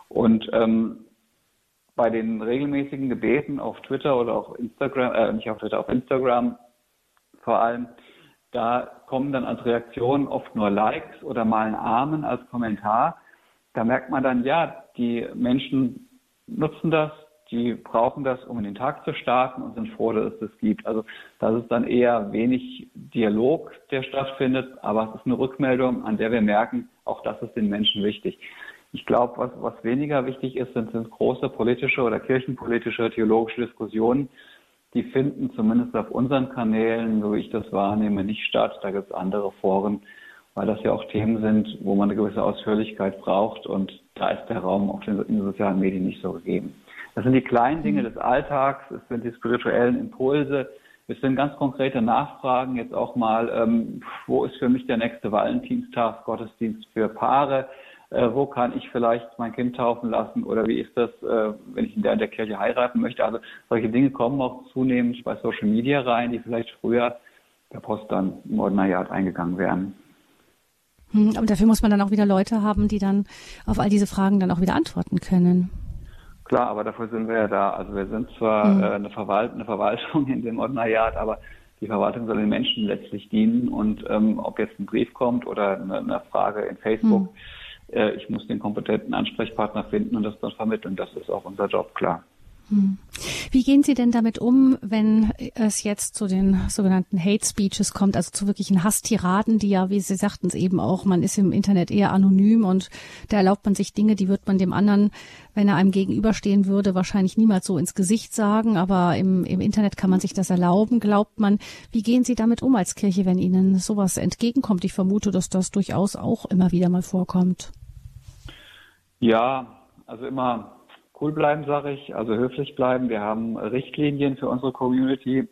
Und ähm, bei den regelmäßigen Gebeten auf Twitter oder auf Instagram, äh, nicht auf Twitter, auf Instagram vor allem, da kommen dann als Reaktion oft nur Likes oder mal ein Amen als Kommentar. Da merkt man dann, ja, die Menschen nutzen das, die brauchen das, um in den Tag zu starten und sind froh, dass es das gibt. Also das ist dann eher wenig Dialog, der stattfindet, aber es ist eine Rückmeldung, an der wir merken, auch das ist den Menschen wichtig. Ich glaube, was, was weniger wichtig ist, sind, sind große politische oder kirchenpolitische, theologische Diskussionen. Die finden zumindest auf unseren Kanälen, so wie ich das wahrnehme, nicht statt. Da gibt es andere Foren, weil das ja auch Themen sind, wo man eine gewisse Ausführlichkeit braucht und da ist der Raum auch in den sozialen Medien nicht so gegeben. Das sind die kleinen Dinge des Alltags, es sind die spirituellen Impulse, es sind ganz konkrete Nachfragen, jetzt auch mal, ähm, wo ist für mich der nächste Valentinstag, Gottesdienst für Paare, äh, wo kann ich vielleicht mein Kind taufen lassen oder wie ist das, äh, wenn ich in der, in der Kirche heiraten möchte. Also solche Dinge kommen auch zunehmend bei Social Media rein, die vielleicht früher per Post dann im Ordinariat eingegangen wären.
Hm, aber dafür muss man dann auch wieder Leute haben, die dann auf all diese Fragen dann auch wieder antworten können.
Klar, aber dafür sind wir ja da. Also wir sind zwar mhm. äh, eine, Verwalt eine Verwaltung in dem Ordinariat, aber die Verwaltung soll den Menschen letztlich dienen. Und ähm, ob jetzt ein Brief kommt oder eine, eine Frage in Facebook, mhm. äh, ich muss den kompetenten Ansprechpartner finden und das dann vermitteln. Das ist auch unser Job, klar.
Hm. Wie gehen Sie denn damit um, wenn es jetzt zu den sogenannten Hate Speeches kommt, also zu wirklichen Hasstiraden, die ja, wie Sie sagten es eben auch, man ist im Internet eher anonym und da erlaubt man sich Dinge, die wird man dem anderen, wenn er einem gegenüberstehen würde, wahrscheinlich niemals so ins Gesicht sagen, aber im, im Internet kann man sich das erlauben, glaubt man. Wie gehen Sie damit um als Kirche, wenn Ihnen sowas entgegenkommt? Ich vermute, dass das durchaus auch immer wieder mal vorkommt.
Ja, also immer cool bleiben, sage ich, also höflich bleiben. Wir haben Richtlinien für unsere Community,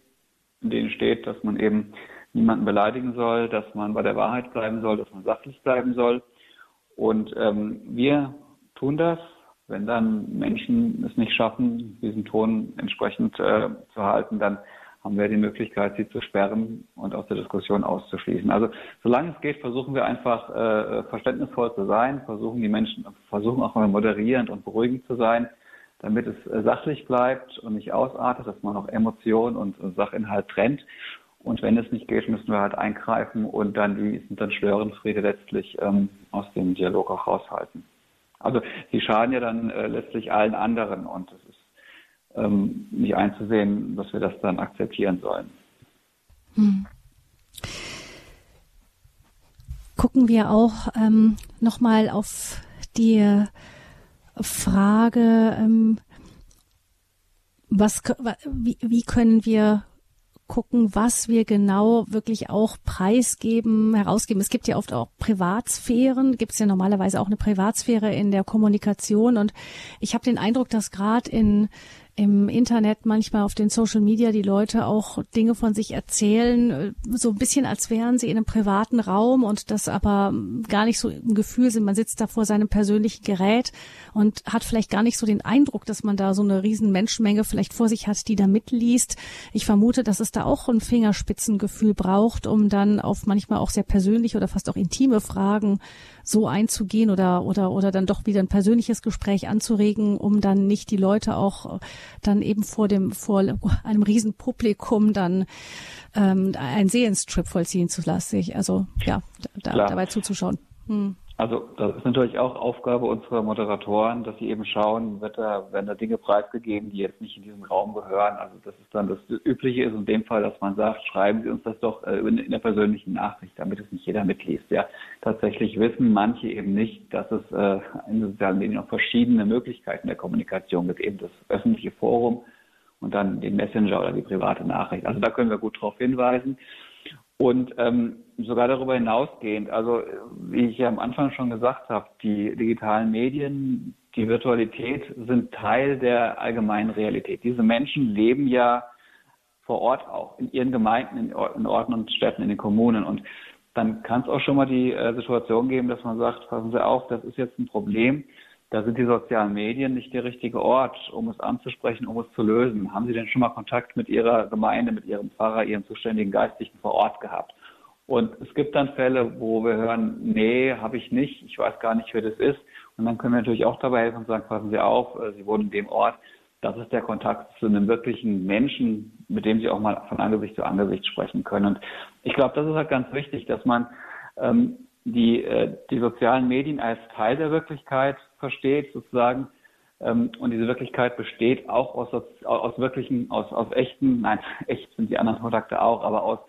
in denen steht, dass man eben niemanden beleidigen soll, dass man bei der Wahrheit bleiben soll, dass man sachlich bleiben soll. Und ähm, wir tun das. Wenn dann Menschen es nicht schaffen, diesen Ton entsprechend äh, zu halten, dann haben wir die Möglichkeit, sie zu sperren und aus der Diskussion auszuschließen. Also solange es geht, versuchen wir einfach äh, verständnisvoll zu sein, versuchen die Menschen, versuchen auch mal moderierend und beruhigend zu sein, damit es äh, sachlich bleibt und nicht ausartet, dass man auch Emotion und Sachinhalt trennt. Und wenn es nicht geht, müssen wir halt eingreifen und dann die sind dann Störenfriede letztlich ähm, aus dem Dialog auch raushalten. Also sie schaden ja dann äh, letztlich allen anderen und ähm, nicht einzusehen, dass wir das dann akzeptieren sollen. Hm.
Gucken wir auch ähm, nochmal auf die Frage, ähm, was, wie, wie können wir gucken, was wir genau wirklich auch preisgeben, herausgeben. Es gibt ja oft auch Privatsphären, gibt es ja normalerweise auch eine Privatsphäre in der Kommunikation und ich habe den Eindruck, dass gerade in im Internet manchmal auf den Social Media die Leute auch Dinge von sich erzählen, äh, so ein bisschen als wären sie in einem privaten Raum und das aber gar nicht so im Gefühl sind, man sitzt da vor seinem persönlichen Gerät und hat vielleicht gar nicht so den Eindruck, dass man da so eine riesen Menschenmenge vielleicht vor sich hat, die da mitliest. Ich vermute, dass es da auch ein Fingerspitzengefühl braucht, um dann auf manchmal auch sehr persönliche oder fast auch intime Fragen so einzugehen oder, oder, oder dann doch wieder ein persönliches Gespräch anzuregen, um dann nicht die Leute auch dann eben vor dem, vor einem riesen Publikum dann ähm, einen Sehenstrip vollziehen zu lassen. Also ja, da, dabei zuzuschauen. Hm.
Also das ist natürlich auch Aufgabe unserer Moderatoren, dass sie eben schauen, wird da, werden da Dinge preisgegeben, die jetzt nicht in diesen Raum gehören. Also das ist dann das Übliche ist in dem Fall, dass man sagt, schreiben Sie uns das doch äh, in der persönlichen Nachricht, damit es nicht jeder mitliest. Ja, tatsächlich wissen manche eben nicht, dass es äh, in sozialen Medien auch verschiedene Möglichkeiten der Kommunikation gibt, eben das öffentliche Forum und dann den Messenger oder die private Nachricht. Also da können wir gut darauf hinweisen. Und ähm, sogar darüber hinausgehend, also wie ich ja am Anfang schon gesagt habe, die digitalen Medien, die Virtualität sind Teil der allgemeinen Realität. Diese Menschen leben ja vor Ort auch, in ihren Gemeinden, in, Orten und Städten, in den Kommunen. Und dann kann es auch schon mal die äh, Situation geben, dass man sagt, passen Sie auf, das ist jetzt ein Problem. Da sind die sozialen Medien nicht der richtige Ort, um es anzusprechen, um es zu lösen. Haben Sie denn schon mal Kontakt mit Ihrer Gemeinde, mit Ihrem Pfarrer, Ihrem zuständigen Geistlichen vor Ort gehabt? Und es gibt dann Fälle, wo wir hören, nee, habe ich nicht, ich weiß gar nicht, wer das ist. Und dann können wir natürlich auch dabei helfen und sagen, passen Sie auf, äh, Sie wohnen in dem Ort. Das ist der Kontakt zu einem wirklichen Menschen, mit dem Sie auch mal von Angesicht zu Angesicht sprechen können. Und ich glaube, das ist halt ganz wichtig, dass man ähm, die, äh, die sozialen Medien als Teil der Wirklichkeit versteht, sozusagen. Ähm, und diese Wirklichkeit besteht auch aus, aus wirklichen, aus, aus echten, nein, echt sind die anderen Kontakte auch, aber aus,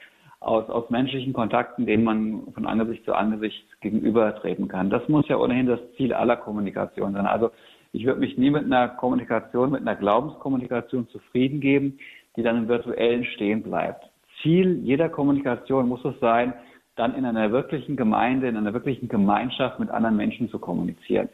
aus, aus menschlichen Kontakten, denen man von Angesicht zu Angesicht gegenübertreten kann. Das muss ja ohnehin das Ziel aller Kommunikation sein. Also ich würde mich nie mit einer Kommunikation, mit einer Glaubenskommunikation zufrieden geben, die dann im virtuellen stehen bleibt. Ziel jeder Kommunikation muss es sein, dann in einer wirklichen Gemeinde, in einer wirklichen Gemeinschaft mit anderen Menschen zu kommunizieren.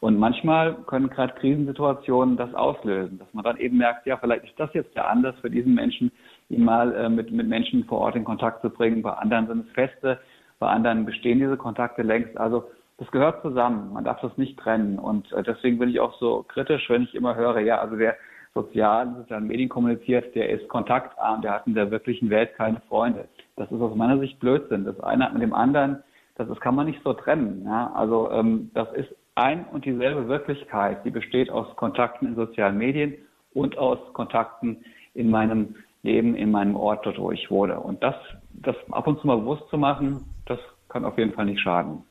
Und manchmal können gerade Krisensituationen das auslösen, dass man dann eben merkt, ja, vielleicht ist das jetzt der Anlass für diesen Menschen, ihn mal äh, mit, mit Menschen vor Ort in Kontakt zu bringen. Bei anderen sind es Feste, bei anderen bestehen diese Kontakte längst. Also das gehört zusammen. Man darf das nicht trennen. Und äh, deswegen bin ich auch so kritisch, wenn ich immer höre, ja, also wer sozial in sozialen Medien kommuniziert, der ist kontaktarm, der hat in der wirklichen Welt keine Freunde. Das ist aus meiner Sicht Blödsinn. Das eine hat mit dem anderen, das, das kann man nicht so trennen. Ja? Also ähm, das ist ein und dieselbe Wirklichkeit, die besteht aus Kontakten in sozialen Medien und aus Kontakten in meinem Leben, in meinem Ort, dort wo ich wohne. Und das, das ab und zu mal bewusst zu machen, das kann auf jeden Fall nicht schaden.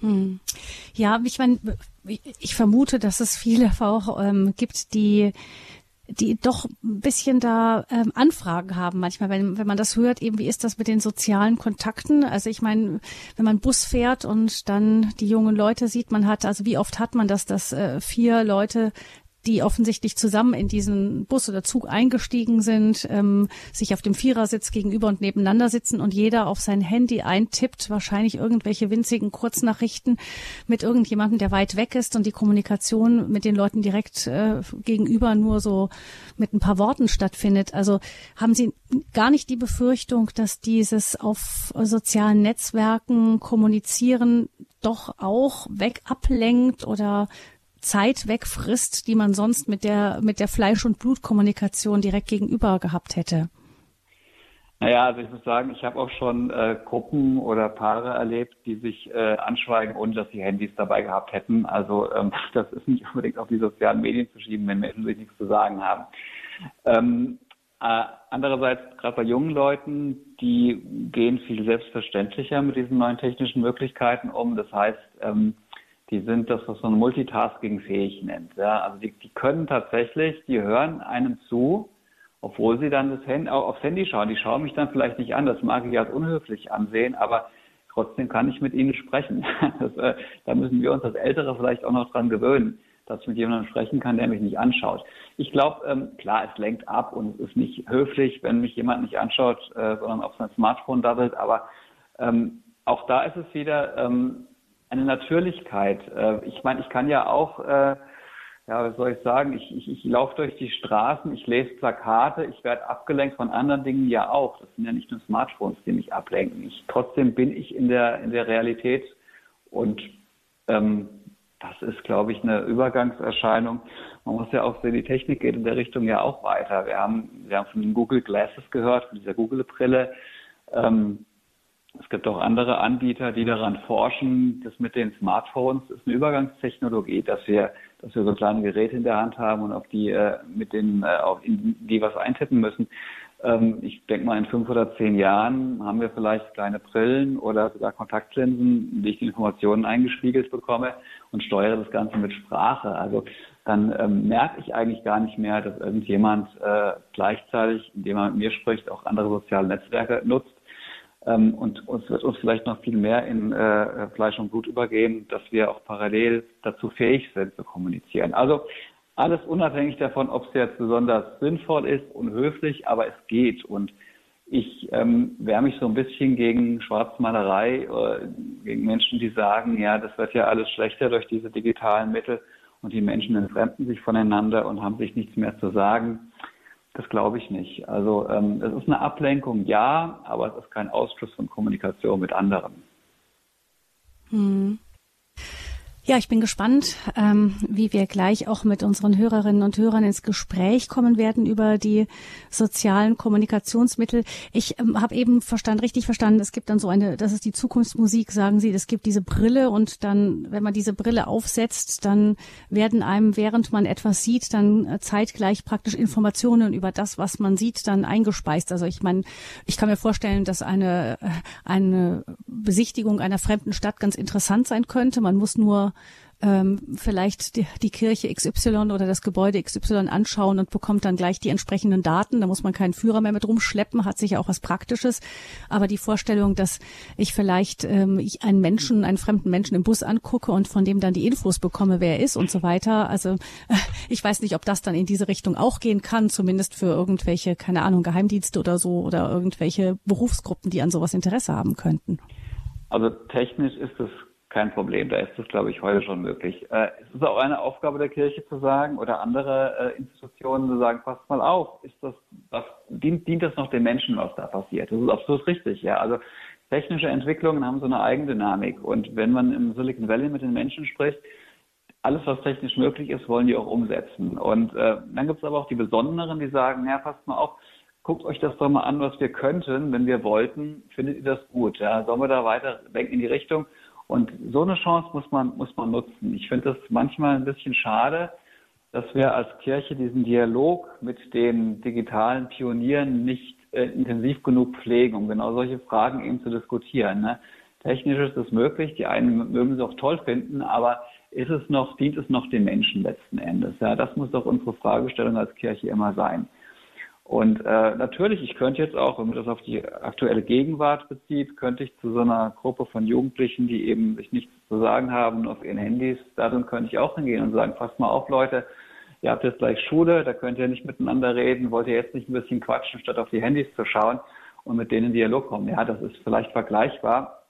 Hm. Ja, ich meine, ich vermute, dass es viele auch ähm, gibt, die die doch ein bisschen da ähm, Anfragen haben manchmal, wenn, wenn man das hört, eben wie ist das mit den sozialen Kontakten? Also ich meine, wenn man Bus fährt und dann die jungen Leute sieht, man hat, also wie oft hat man das, dass äh, vier Leute die offensichtlich zusammen in diesen Bus oder Zug eingestiegen sind, ähm, sich auf dem Vierersitz gegenüber und nebeneinander sitzen und jeder auf sein Handy eintippt, wahrscheinlich irgendwelche winzigen Kurznachrichten mit irgendjemandem, der weit weg ist und die Kommunikation mit den Leuten direkt äh, gegenüber nur so mit ein paar Worten stattfindet. Also haben Sie gar nicht die Befürchtung, dass dieses auf sozialen Netzwerken kommunizieren doch auch weg ablenkt oder Zeit wegfrisst, die man sonst mit der, mit der Fleisch- und Blutkommunikation direkt gegenüber gehabt hätte?
Naja, also ich muss sagen, ich habe auch schon äh, Gruppen oder Paare erlebt, die sich äh, anschweigen, ohne dass sie Handys dabei gehabt hätten. Also ähm, das ist nicht unbedingt auf die sozialen Medien zu schieben, wenn Menschen sich nichts zu sagen haben. Ähm, äh, andererseits, gerade bei jungen Leuten, die gehen viel selbstverständlicher mit diesen neuen technischen Möglichkeiten um. Das heißt, ähm, die sind das, was man Multitasking-fähig nennt. Ja, also die, die können tatsächlich, die hören einem zu, obwohl sie dann das Handy, aufs Handy schauen. Die schauen mich dann vielleicht nicht an, das mag ich als unhöflich ansehen, aber trotzdem kann ich mit ihnen sprechen. Das, äh, da müssen wir uns als Ältere vielleicht auch noch dran gewöhnen, dass ich mit jemandem sprechen kann, der mich nicht anschaut. Ich glaube, ähm, klar, es lenkt ab und es ist nicht höflich, wenn mich jemand nicht anschaut, äh, sondern auf sein Smartphone daddelt, aber ähm, auch da ist es wieder, ähm, eine Natürlichkeit. Äh, ich meine, ich kann ja auch, äh, ja, was soll ich sagen, ich, ich, ich laufe durch die Straßen, ich lese Plakate, ich werde abgelenkt von anderen Dingen ja auch. Das sind ja nicht nur Smartphones, die mich ablenken. Ich, trotzdem bin ich in der, in der Realität und ähm, das ist, glaube ich, eine Übergangserscheinung. Man muss ja auch sehen, die Technik geht in der Richtung ja auch weiter. Wir haben, wir haben von den Google Glasses gehört, von dieser Google-Brille. Ähm, es gibt auch andere Anbieter, die daran forschen. Das mit den Smartphones ist eine Übergangstechnologie, dass wir, dass wir so kleine Geräte in der Hand haben und auf die, äh, mit denen, äh, auf die was eintippen müssen. Ähm, ich denke mal, in fünf oder zehn Jahren haben wir vielleicht kleine Brillen oder sogar Kontaktlinsen, in die ich die Informationen eingespiegelt bekomme und steuere das Ganze mit Sprache. Also dann ähm, merke ich eigentlich gar nicht mehr, dass irgendjemand äh, gleichzeitig, indem er mit mir spricht, auch andere soziale Netzwerke nutzt. Ähm, und uns wird uns vielleicht noch viel mehr in äh, Fleisch und Blut übergehen, dass wir auch parallel dazu fähig sind zu kommunizieren. Also alles unabhängig davon, ob es jetzt besonders sinnvoll ist und höflich, aber es geht. Und ich ähm, wehre mich so ein bisschen gegen Schwarzmalerei, äh, gegen Menschen, die sagen, ja, das wird ja alles schlechter durch diese digitalen Mittel und die Menschen entfremden sich voneinander und haben sich nichts mehr zu sagen. Das glaube ich nicht. Also ähm, es ist eine Ablenkung, ja, aber es ist kein Ausschluss von Kommunikation mit anderen.
Hm. Ja, ich bin gespannt, ähm, wie wir gleich auch mit unseren Hörerinnen und Hörern ins Gespräch kommen werden über die sozialen Kommunikationsmittel. Ich ähm, habe eben verstanden, richtig verstanden, es gibt dann so eine, das ist die Zukunftsmusik, sagen Sie, es gibt diese Brille und dann, wenn man diese Brille aufsetzt, dann werden einem, während man etwas sieht, dann äh, zeitgleich praktisch Informationen über das, was man sieht, dann eingespeist. Also ich meine, ich kann mir vorstellen, dass eine, äh, eine Besichtigung einer fremden Stadt ganz interessant sein könnte. Man muss nur ähm, vielleicht die, die, Kirche XY oder das Gebäude XY anschauen und bekommt dann gleich die entsprechenden Daten. Da muss man keinen Führer mehr mit rumschleppen, hat sicher auch was Praktisches. Aber die Vorstellung, dass ich vielleicht ähm, ich einen Menschen, einen fremden Menschen im Bus angucke und von dem dann die Infos bekomme, wer er ist und so weiter. Also ich weiß nicht, ob das dann in diese Richtung auch gehen kann, zumindest für irgendwelche, keine Ahnung, Geheimdienste oder so oder irgendwelche Berufsgruppen, die an sowas Interesse haben könnten.
Also technisch ist es kein Problem. Da ist das, glaube ich, heute schon möglich. Äh, es ist auch eine Aufgabe der Kirche zu sagen oder andere äh, Institutionen zu sagen, passt mal auf, ist das, was, dient, dient das noch den Menschen, was da passiert? Das ist absolut richtig, ja. Also technische Entwicklungen haben so eine Eigendynamik. Und wenn man im Silicon Valley mit den Menschen spricht, alles, was technisch möglich ist, wollen die auch umsetzen. Und äh, dann gibt es aber auch die Besonderen, die sagen, ja, passt mal auf, guckt euch das doch mal an, was wir könnten, wenn wir wollten, findet ihr das gut? Ja? Sollen wir da weiter denken in die Richtung? Und so eine Chance muss man, muss man nutzen. Ich finde das manchmal ein bisschen schade, dass wir als Kirche diesen Dialog mit den digitalen Pionieren nicht äh, intensiv genug pflegen, um genau solche Fragen eben zu diskutieren. Ne? Technisch ist es möglich, die einen mögen es auch toll finden, aber ist es noch, dient es noch den Menschen letzten Endes? Ja, das muss doch unsere Fragestellung als Kirche immer sein. Und äh, natürlich, ich könnte jetzt auch, wenn man das auf die aktuelle Gegenwart bezieht, könnte ich zu so einer Gruppe von Jugendlichen, die eben sich nichts zu sagen haben auf ihren Handys, darin könnte ich auch hingehen und sagen, passt mal auf, Leute, ihr habt jetzt gleich Schule, da könnt ihr nicht miteinander reden, wollt ihr jetzt nicht ein bisschen quatschen, statt auf die Handys zu schauen und mit denen in Dialog kommen. Ja, das ist vielleicht vergleichbar.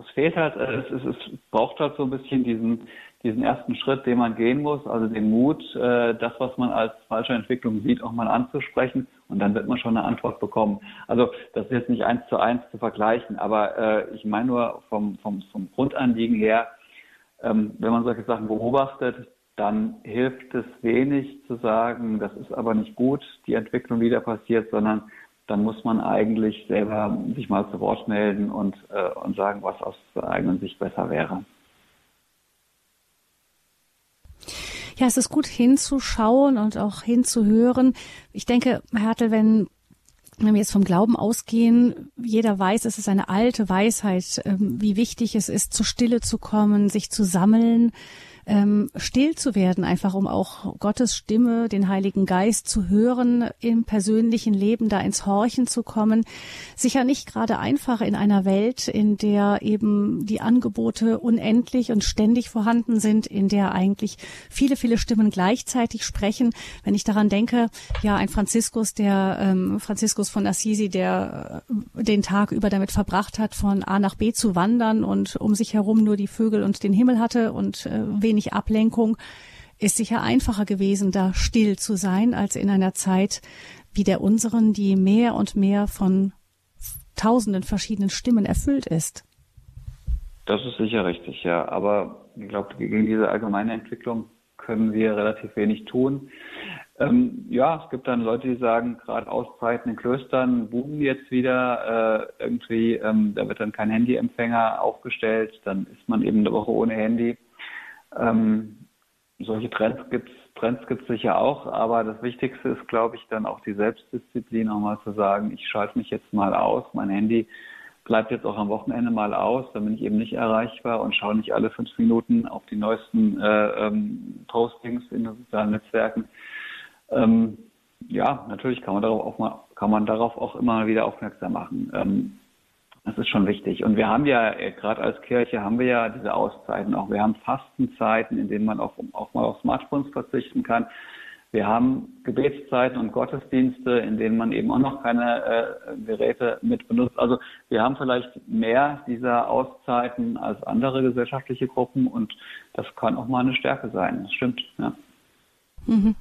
Es fehlt halt, äh, es, es, es braucht halt so ein bisschen diesen, diesen ersten Schritt, den man gehen muss, also den Mut, äh, das, was man als falsche Entwicklung sieht, auch mal anzusprechen und dann wird man schon eine Antwort bekommen. Also das ist jetzt nicht eins zu eins zu vergleichen, aber äh, ich meine nur vom, vom, vom Grundanliegen her, ähm, wenn man solche Sachen beobachtet, dann hilft es wenig zu sagen, das ist aber nicht gut, die Entwicklung, die da passiert, sondern dann muss man eigentlich selber sich mal zu Wort melden und, äh, und sagen, was aus der eigenen Sicht besser wäre.
Ja, es ist gut hinzuschauen und auch hinzuhören. Ich denke, Herr Hertel, wenn wenn wir jetzt vom Glauben ausgehen, jeder weiß, es ist eine alte Weisheit, ähm, wie wichtig es ist, zur Stille zu kommen, sich zu sammeln, ähm, still zu werden, einfach um auch Gottes Stimme, den Heiligen Geist zu hören, im persönlichen Leben da ins Horchen zu kommen. Sicher nicht gerade einfach in einer Welt, in der eben die Angebote unendlich und ständig vorhanden sind, in der eigentlich viele, viele Stimmen gleichzeitig sprechen. Wenn ich daran denke, ja, ein Franziskus, der ähm, Franziskus von Assisi, der äh, den Tag über damit verbracht hat, von A nach B zu wandern und um sich herum nur die Vögel und den Himmel hatte und äh, wenig Ablenkung, ist sicher einfacher gewesen, da still zu sein, als in einer Zeit wie der unseren, die mehr und mehr von tausenden verschiedenen Stimmen erfüllt ist.
Das ist sicher richtig, ja. Aber ich glaube, gegen diese allgemeine Entwicklung können wir relativ wenig tun. Ähm, ja, es gibt dann Leute, die sagen, gerade Auszeiten in Klöstern boomen jetzt wieder. Äh, irgendwie, ähm, da wird dann kein Handyempfänger aufgestellt, dann ist man eben eine Woche ohne Handy. Ähm, solche Trends gibt es Trends gibt es sicher auch, aber das Wichtigste ist, glaube ich, dann auch die Selbstdisziplin, auch mal zu sagen, ich schalte mich jetzt mal aus, mein Handy bleibt jetzt auch am Wochenende mal aus, dann bin ich eben nicht erreichbar und schaue nicht alle fünf Minuten auf die neuesten äh, ähm, Postings in den sozialen Netzwerken. Ähm, ja, natürlich kann man darauf auch mal, kann man darauf auch immer wieder aufmerksam machen. Ähm, das ist schon wichtig. Und wir haben ja, äh, gerade als Kirche, haben wir ja diese Auszeiten auch. Wir haben Fastenzeiten, in denen man auch, auch mal auf Smartphones verzichten kann. Wir haben Gebetszeiten und Gottesdienste, in denen man eben auch noch keine äh, Geräte mit benutzt. Also wir haben vielleicht mehr dieser Auszeiten als andere gesellschaftliche Gruppen und das kann auch mal eine Stärke sein. Das stimmt. Ja.
Mhm.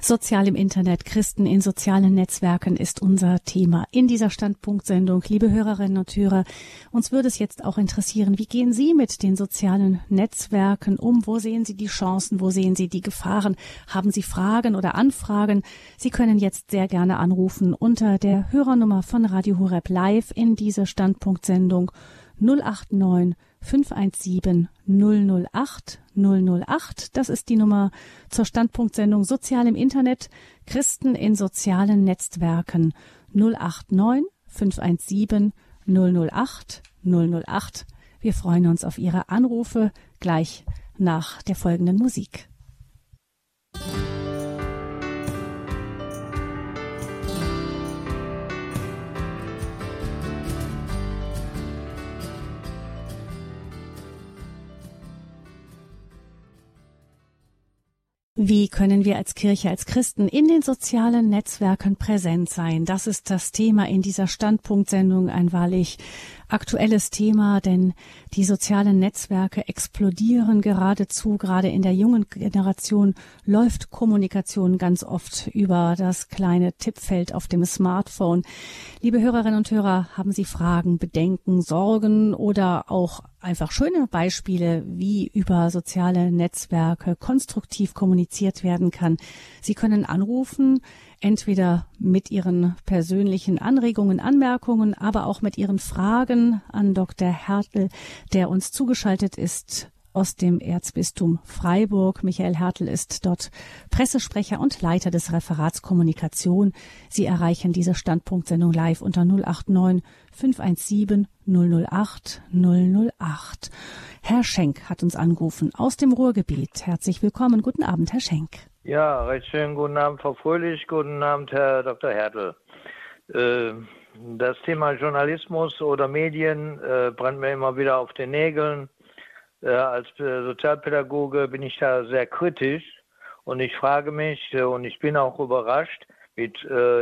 Sozial im Internet, Christen in sozialen Netzwerken ist unser Thema in dieser Standpunktsendung. Liebe Hörerinnen und Hörer, uns würde es jetzt auch interessieren, wie gehen Sie mit den sozialen Netzwerken um? Wo sehen Sie die Chancen? Wo sehen Sie die Gefahren? Haben Sie Fragen oder Anfragen? Sie können jetzt sehr gerne anrufen unter der Hörernummer von Radio Horeb Live in dieser Standpunktsendung 089 517 008 008. Das ist die Nummer zur Standpunktsendung Sozial im Internet, Christen in sozialen Netzwerken 089 517 008 008. Wir freuen uns auf Ihre Anrufe gleich nach der folgenden Musik. Wie können wir als Kirche, als Christen in den sozialen Netzwerken präsent sein? Das ist das Thema in dieser Standpunktsendung, ein wahrlich aktuelles Thema, denn die sozialen Netzwerke explodieren geradezu. Gerade in der jungen Generation läuft Kommunikation ganz oft über das kleine Tippfeld auf dem Smartphone. Liebe Hörerinnen und Hörer, haben Sie Fragen, Bedenken, Sorgen oder auch einfach schöne Beispiele, wie über soziale Netzwerke konstruktiv kommuniziert werden kann? Sie können anrufen entweder mit Ihren persönlichen Anregungen, Anmerkungen, aber auch mit Ihren Fragen an Dr. Hertel, der uns zugeschaltet ist aus dem Erzbistum Freiburg. Michael Hertel ist dort Pressesprecher und Leiter des Referats Kommunikation. Sie erreichen diese Standpunktsendung live unter 089 517 008 008. Herr Schenk hat uns angerufen aus dem Ruhrgebiet. Herzlich willkommen. Guten Abend, Herr Schenk.
Ja, recht schönen guten Abend, Frau Fröhlich. Guten Abend, Herr Dr. Hertel. Äh, das Thema Journalismus oder Medien äh, brennt mir immer wieder auf den Nägeln. Äh, als Sozialpädagoge bin ich da sehr kritisch und ich frage mich und ich bin auch überrascht mit,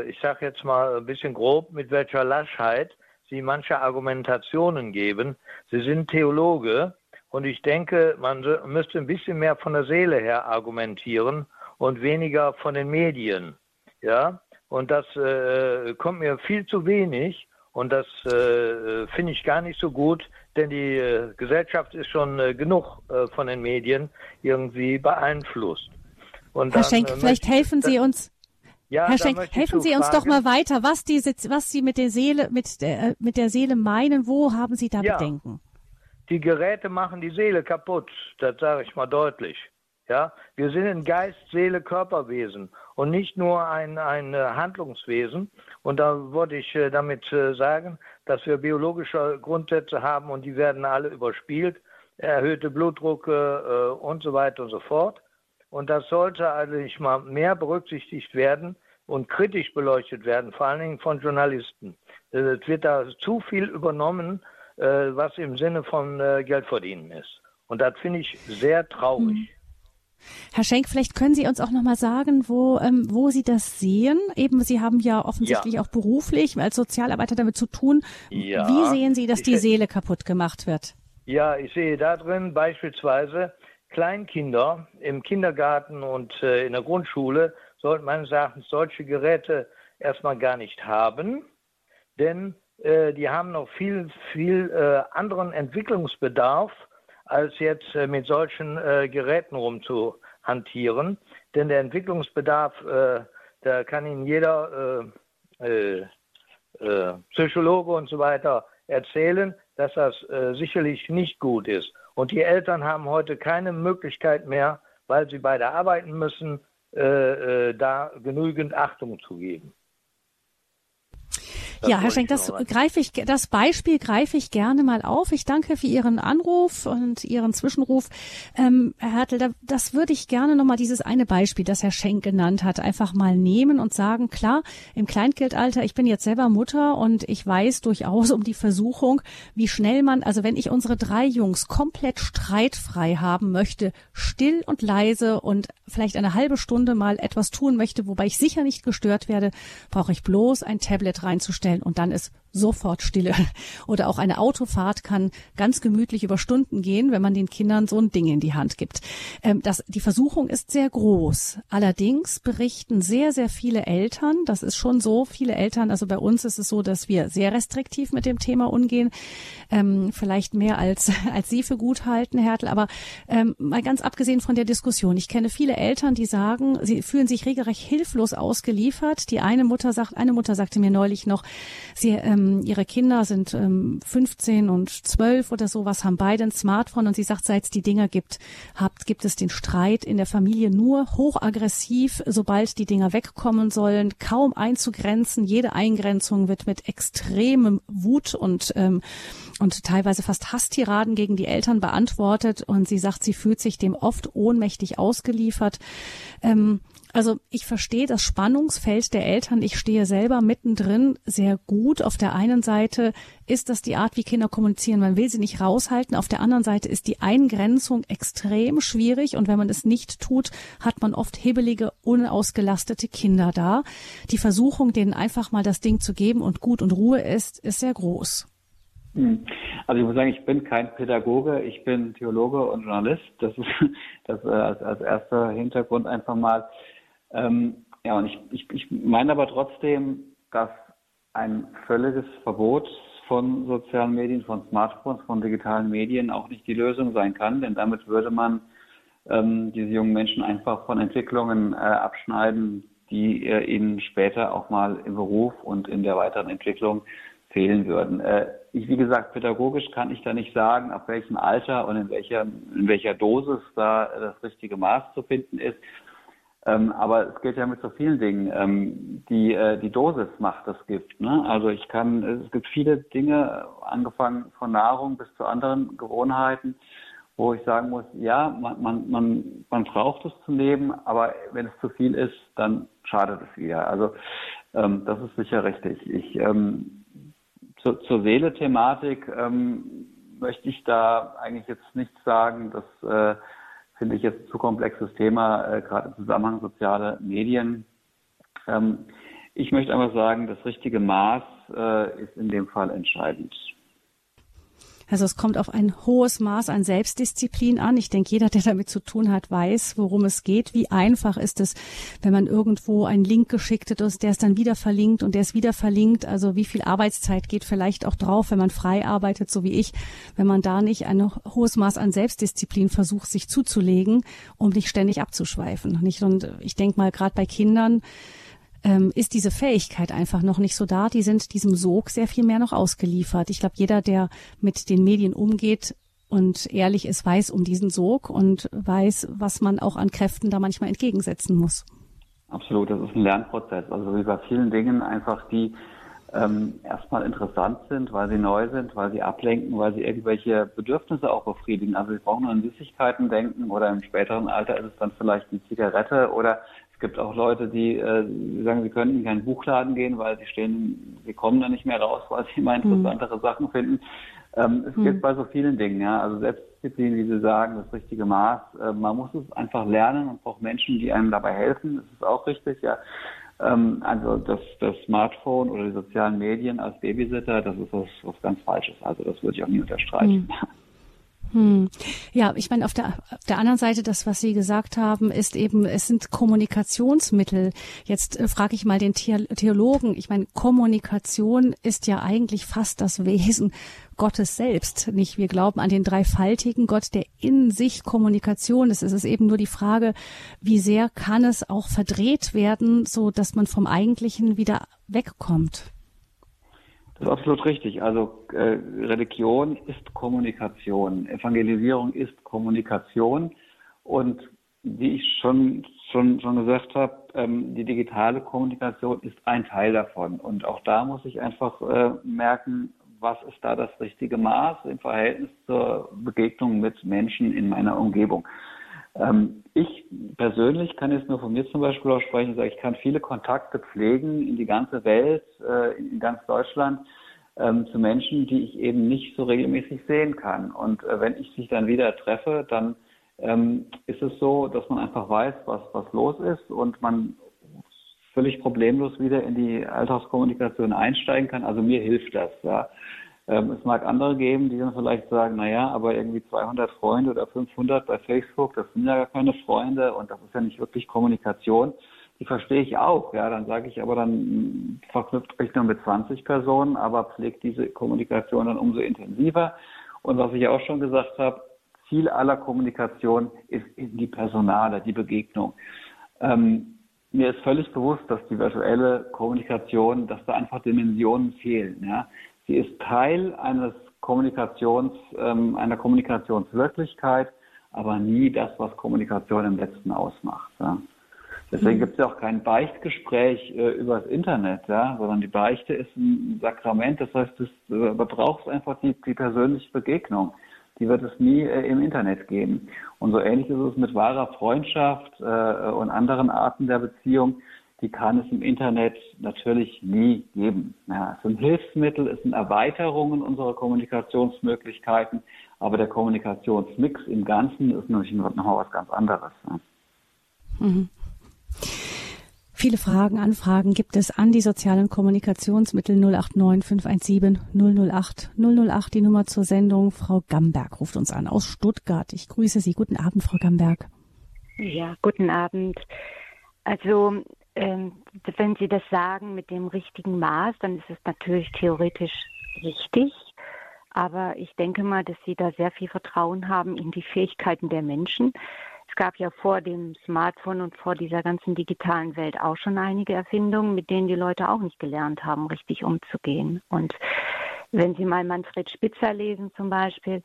ich sage jetzt mal ein bisschen grob, mit welcher Laschheit Sie manche Argumentationen geben. Sie sind Theologe und ich denke, man müsste ein bisschen mehr von der Seele her argumentieren und weniger von den Medien. Ja, und das äh, kommt mir viel zu wenig und das äh, finde ich gar nicht so gut, denn die äh, Gesellschaft ist schon äh, genug äh, von den Medien irgendwie beeinflusst.
Und Herr dann, Schenk, äh, vielleicht helfen Sie uns. Ja, Herr Schenk, helfen Sie uns fragen. doch mal weiter, was, die, was Sie mit der Seele, mit der, mit der Seele meinen. Wo haben Sie da ja, Bedenken?
Die Geräte machen die Seele kaputt. Das sage ich mal deutlich. Ja, wir sind ein Geist, Seele, Körperwesen und nicht nur ein, ein äh, Handlungswesen. Und da wollte ich äh, damit äh, sagen, dass wir biologische Grundsätze haben und die werden alle überspielt. Erhöhte Blutdrucke und so weiter und so fort. Und das sollte eigentlich mal mehr berücksichtigt werden und kritisch beleuchtet werden, vor allen Dingen von Journalisten. Es wird da zu viel übernommen, was im Sinne von Geldverdienen ist. Und das finde ich sehr traurig. Mhm.
Herr Schenk, vielleicht können Sie uns auch noch mal sagen, wo, ähm, wo Sie das sehen. Eben, Sie haben ja offensichtlich ja. auch beruflich als Sozialarbeiter damit zu tun. Ja. Wie sehen Sie, dass die Seele kaputt gemacht wird?
Ja, ich sehe da drin beispielsweise Kleinkinder im Kindergarten und äh, in der Grundschule sollten meines Erachtens solche Geräte erstmal gar nicht haben, denn äh, die haben noch viel, viel äh, anderen Entwicklungsbedarf als jetzt äh, mit solchen äh, Geräten rumzuhantieren. Denn der Entwicklungsbedarf, äh, da kann Ihnen jeder Psychologe und so weiter erzählen, dass das sicherlich nicht gut ist. Und die Eltern haben heute keine Möglichkeit mehr, weil sie beide arbeiten müssen, da genügend Achtung zu geben.
Das ja, Herr Schenk, das greife ich, das Beispiel greife ich gerne mal auf. Ich danke für Ihren Anruf und Ihren Zwischenruf. Ähm, Herr Hertel, das würde ich gerne nochmal dieses eine Beispiel, das Herr Schenk genannt hat, einfach mal nehmen und sagen, klar, im Kleinkindalter, ich bin jetzt selber Mutter und ich weiß durchaus um die Versuchung, wie schnell man, also wenn ich unsere drei Jungs komplett streitfrei haben möchte, still und leise und vielleicht eine halbe Stunde mal etwas tun möchte, wobei ich sicher nicht gestört werde, brauche ich bloß ein Tablet reinzustellen einstellen und dann ist sofort Stille. Oder auch eine Autofahrt kann ganz gemütlich über Stunden gehen, wenn man den Kindern so ein Ding in die Hand gibt. Ähm, das, die Versuchung ist sehr groß. Allerdings berichten sehr, sehr viele Eltern, das ist schon so, viele Eltern, also bei uns ist es so, dass wir sehr restriktiv mit dem Thema umgehen, ähm, vielleicht mehr als, als Sie für gut halten, Hertel, aber ähm, mal ganz abgesehen von der Diskussion. Ich kenne viele Eltern, die sagen, sie fühlen sich regelrecht hilflos ausgeliefert. Die eine Mutter sagt, eine Mutter sagte mir neulich noch, sie ähm, ihre Kinder sind ähm, 15 und 12 oder sowas, haben beide ein Smartphone und sie sagt, seit es die Dinger gibt, habt, gibt es den Streit in der Familie nur hochaggressiv, sobald die Dinger wegkommen sollen, kaum einzugrenzen. Jede Eingrenzung wird mit extremem Wut und ähm, und teilweise fast Hasstiraden gegen die Eltern beantwortet und sie sagt, sie fühlt sich dem oft ohnmächtig ausgeliefert. Ähm, also ich verstehe das Spannungsfeld der Eltern. Ich stehe selber mittendrin sehr gut. Auf der einen Seite ist das die Art, wie Kinder kommunizieren. Man will sie nicht raushalten. Auf der anderen Seite ist die Eingrenzung extrem schwierig. Und wenn man es nicht tut, hat man oft hebelige, unausgelastete Kinder da. Die Versuchung, denen einfach mal das Ding zu geben und gut und Ruhe ist, ist sehr groß.
Hm. Also ich muss sagen, ich bin kein Pädagoge, ich bin Theologe und Journalist. Das ist das äh, als, als erster Hintergrund einfach mal. Ähm, ja, und ich, ich, ich meine aber trotzdem, dass ein völliges Verbot von sozialen Medien, von Smartphones, von digitalen Medien auch nicht die Lösung sein kann, denn damit würde man ähm, diese jungen Menschen einfach von Entwicklungen äh, abschneiden, die äh, ihnen später auch mal im Beruf und in der weiteren Entwicklung fehlen würden. Äh, ich, wie gesagt, pädagogisch kann ich da nicht sagen, ab welchem Alter und in welcher, in welcher Dosis da das richtige Maß zu finden ist. Ähm, aber es geht ja mit so vielen Dingen. Ähm, die, äh, die Dosis macht das Gift. Ne? Also ich kann, es gibt viele Dinge, angefangen von Nahrung bis zu anderen Gewohnheiten, wo ich sagen muss, ja, man, man, man, man braucht es zum Leben, aber wenn es zu viel ist, dann schadet es wieder. Also ähm, das ist sicher richtig. Ich ähm, zu, zur Seele-Thematik ähm, möchte ich da eigentlich jetzt nichts sagen, dass äh, finde ich jetzt zu komplexes Thema, äh, gerade im Zusammenhang soziale Medien. Ähm, ich möchte einfach sagen, das richtige Maß äh, ist in dem Fall entscheidend.
Also es kommt auf ein hohes Maß an Selbstdisziplin an. Ich denke, jeder, der damit zu tun hat, weiß, worum es geht. Wie einfach ist es, wenn man irgendwo einen Link geschickt hat, der ist dann wieder verlinkt und der ist wieder verlinkt. Also wie viel Arbeitszeit geht vielleicht auch drauf, wenn man frei arbeitet, so wie ich, wenn man da nicht ein hohes Maß an Selbstdisziplin versucht, sich zuzulegen, um nicht ständig abzuschweifen. Nicht? Und ich denke mal, gerade bei Kindern, ähm, ist diese Fähigkeit einfach noch nicht so da. Die sind diesem Sog sehr viel mehr noch ausgeliefert. Ich glaube, jeder, der mit den Medien umgeht und ehrlich ist, weiß um diesen Sog und weiß, was man auch an Kräften da manchmal entgegensetzen muss.
Absolut, das ist ein Lernprozess. Also wie bei vielen Dingen einfach, die ähm, erstmal interessant sind, weil sie neu sind, weil sie ablenken, weil sie irgendwelche Bedürfnisse auch befriedigen. Also sie brauchen nur an Süßigkeiten denken oder im späteren Alter ist es dann vielleicht die Zigarette oder es gibt auch Leute, die äh, sagen, sie können in keinen Buchladen gehen, weil sie stehen, sie kommen da nicht mehr raus, weil sie immer hm. interessantere mhm. Sachen finden. Ähm, es mhm. gibt bei so vielen Dingen, ja, also Selbstdisziplin, wie Sie sagen, das richtige Maß. Äh, man muss es einfach lernen und braucht Menschen, die einem dabei helfen. Das ist auch richtig, ja. Ähm, also das, das Smartphone oder die sozialen Medien als Babysitter, das ist was, was ganz Falsches. Also das würde ich auch nie unterstreichen. Mhm.
Hm. Ja, ich meine, auf der, auf der anderen Seite, das, was Sie gesagt haben, ist eben, es sind Kommunikationsmittel. Jetzt äh, frage ich mal den Theologen. Ich meine, Kommunikation ist ja eigentlich fast das Wesen Gottes selbst. Nicht, wir glauben an den dreifaltigen Gott, der in sich Kommunikation ist. Es ist eben nur die Frage, wie sehr kann es auch verdreht werden, so dass man vom Eigentlichen wieder wegkommt.
Das ist absolut richtig. Also äh, Religion ist Kommunikation, Evangelisierung ist Kommunikation und wie ich schon, schon, schon gesagt habe, ähm, die digitale Kommunikation ist ein Teil davon. Und auch da muss ich einfach äh, merken, was ist da das richtige Maß im Verhältnis zur Begegnung mit Menschen in meiner Umgebung. Ähm, ich persönlich kann jetzt nur von mir zum Beispiel auch sprechen, ich kann viele Kontakte pflegen in die ganze Welt, äh, in ganz Deutschland ähm, zu Menschen, die ich eben nicht so regelmäßig sehen kann. Und äh, wenn ich sie dann wieder treffe, dann ähm, ist es so, dass man einfach weiß, was, was los ist und man völlig problemlos wieder in die Alltagskommunikation einsteigen kann. Also mir hilft das. Ja. Ähm, es mag andere geben, die dann vielleicht sagen, naja, aber irgendwie 200 Freunde oder 500 bei Facebook, das sind ja gar keine Freunde und das ist ja nicht wirklich Kommunikation. Die verstehe ich auch. Ja, dann sage ich aber dann verknüpft euch nur mit 20 Personen, aber pflegt diese Kommunikation dann umso intensiver. Und was ich auch schon gesagt habe, Ziel aller Kommunikation ist eben die Personale, die Begegnung. Ähm, mir ist völlig bewusst, dass die virtuelle Kommunikation, dass da einfach Dimensionen fehlen. Ja. Sie ist Teil eines Kommunikations, ähm, einer Kommunikationswirklichkeit, aber nie das, was Kommunikation im letzten ausmacht. Ja. Deswegen mhm. gibt es ja auch kein Beichtgespräch äh, übers Internet, ja, sondern die Beichte ist ein Sakrament. Das heißt, du äh, brauchst einfach die, die persönliche Begegnung die wird es nie äh, im Internet geben. Und so ähnlich ist es mit wahrer Freundschaft äh, und anderen Arten der Beziehung. Die kann es im Internet natürlich nie geben. Ja, es sind Hilfsmittel, es sind Erweiterungen unserer Kommunikationsmöglichkeiten, aber der Kommunikationsmix im Ganzen ist natürlich noch was ganz anderes. Ja. Mhm.
Viele Fragen, Anfragen gibt es an die sozialen Kommunikationsmittel 089 517 008 008, die Nummer zur Sendung. Frau Gamberg ruft uns an aus Stuttgart. Ich grüße Sie. Guten Abend, Frau Gamberg.
Ja, guten Abend. Also, wenn Sie das sagen mit dem richtigen Maß, dann ist es natürlich theoretisch richtig. Aber ich denke mal, dass Sie da sehr viel Vertrauen haben in die Fähigkeiten der Menschen es gab ja vor dem Smartphone und vor dieser ganzen digitalen Welt auch schon einige Erfindungen, mit denen die Leute auch nicht gelernt haben, richtig umzugehen. Und wenn Sie mal Manfred Spitzer lesen zum Beispiel,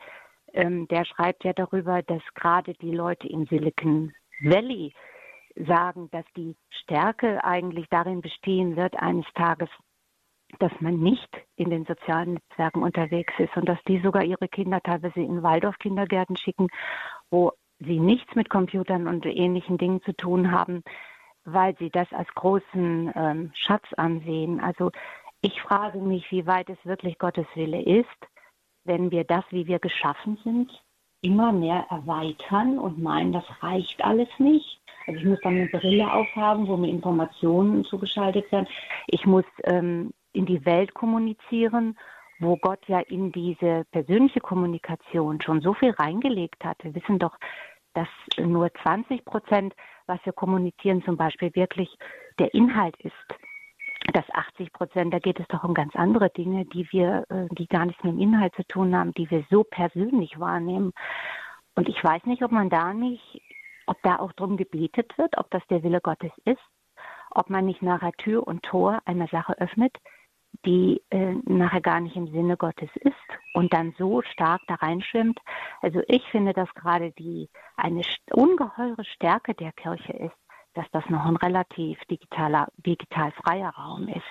ähm, der schreibt ja darüber, dass gerade die Leute im Silicon Valley sagen, dass die Stärke eigentlich darin bestehen wird, eines Tages dass man nicht in den sozialen Netzwerken unterwegs ist und dass die sogar ihre Kinder teilweise in Waldorf-Kindergärten schicken, wo sie nichts mit Computern und ähnlichen Dingen zu tun haben, weil sie das als großen ähm, Schatz ansehen. Also ich frage mich, wie weit es wirklich Gottes Wille ist, wenn wir das, wie wir geschaffen sind, immer mehr erweitern und meinen, das reicht alles nicht. Also ich muss dann eine Brille aufhaben, wo mir Informationen zugeschaltet werden. Ich muss ähm, in die Welt kommunizieren, wo Gott ja in diese persönliche Kommunikation schon so viel reingelegt hat. Wir wissen doch, dass nur 20 Prozent, was wir kommunizieren, zum Beispiel wirklich der Inhalt ist. Das 80 Prozent, da geht es doch um ganz andere Dinge, die wir, äh, die gar nichts mit dem Inhalt zu tun haben, die wir so persönlich wahrnehmen. Und ich weiß nicht, ob man da nicht, ob da auch drum gebetet wird, ob das der Wille Gottes ist, ob man nicht nachher Tür und Tor einer Sache öffnet, die äh, nachher gar nicht im Sinne Gottes ist und dann so stark da reinschwimmt. Also ich finde, dass gerade die eine ungeheure Stärke der Kirche ist, dass das noch ein relativ digitaler, digital freier Raum ist.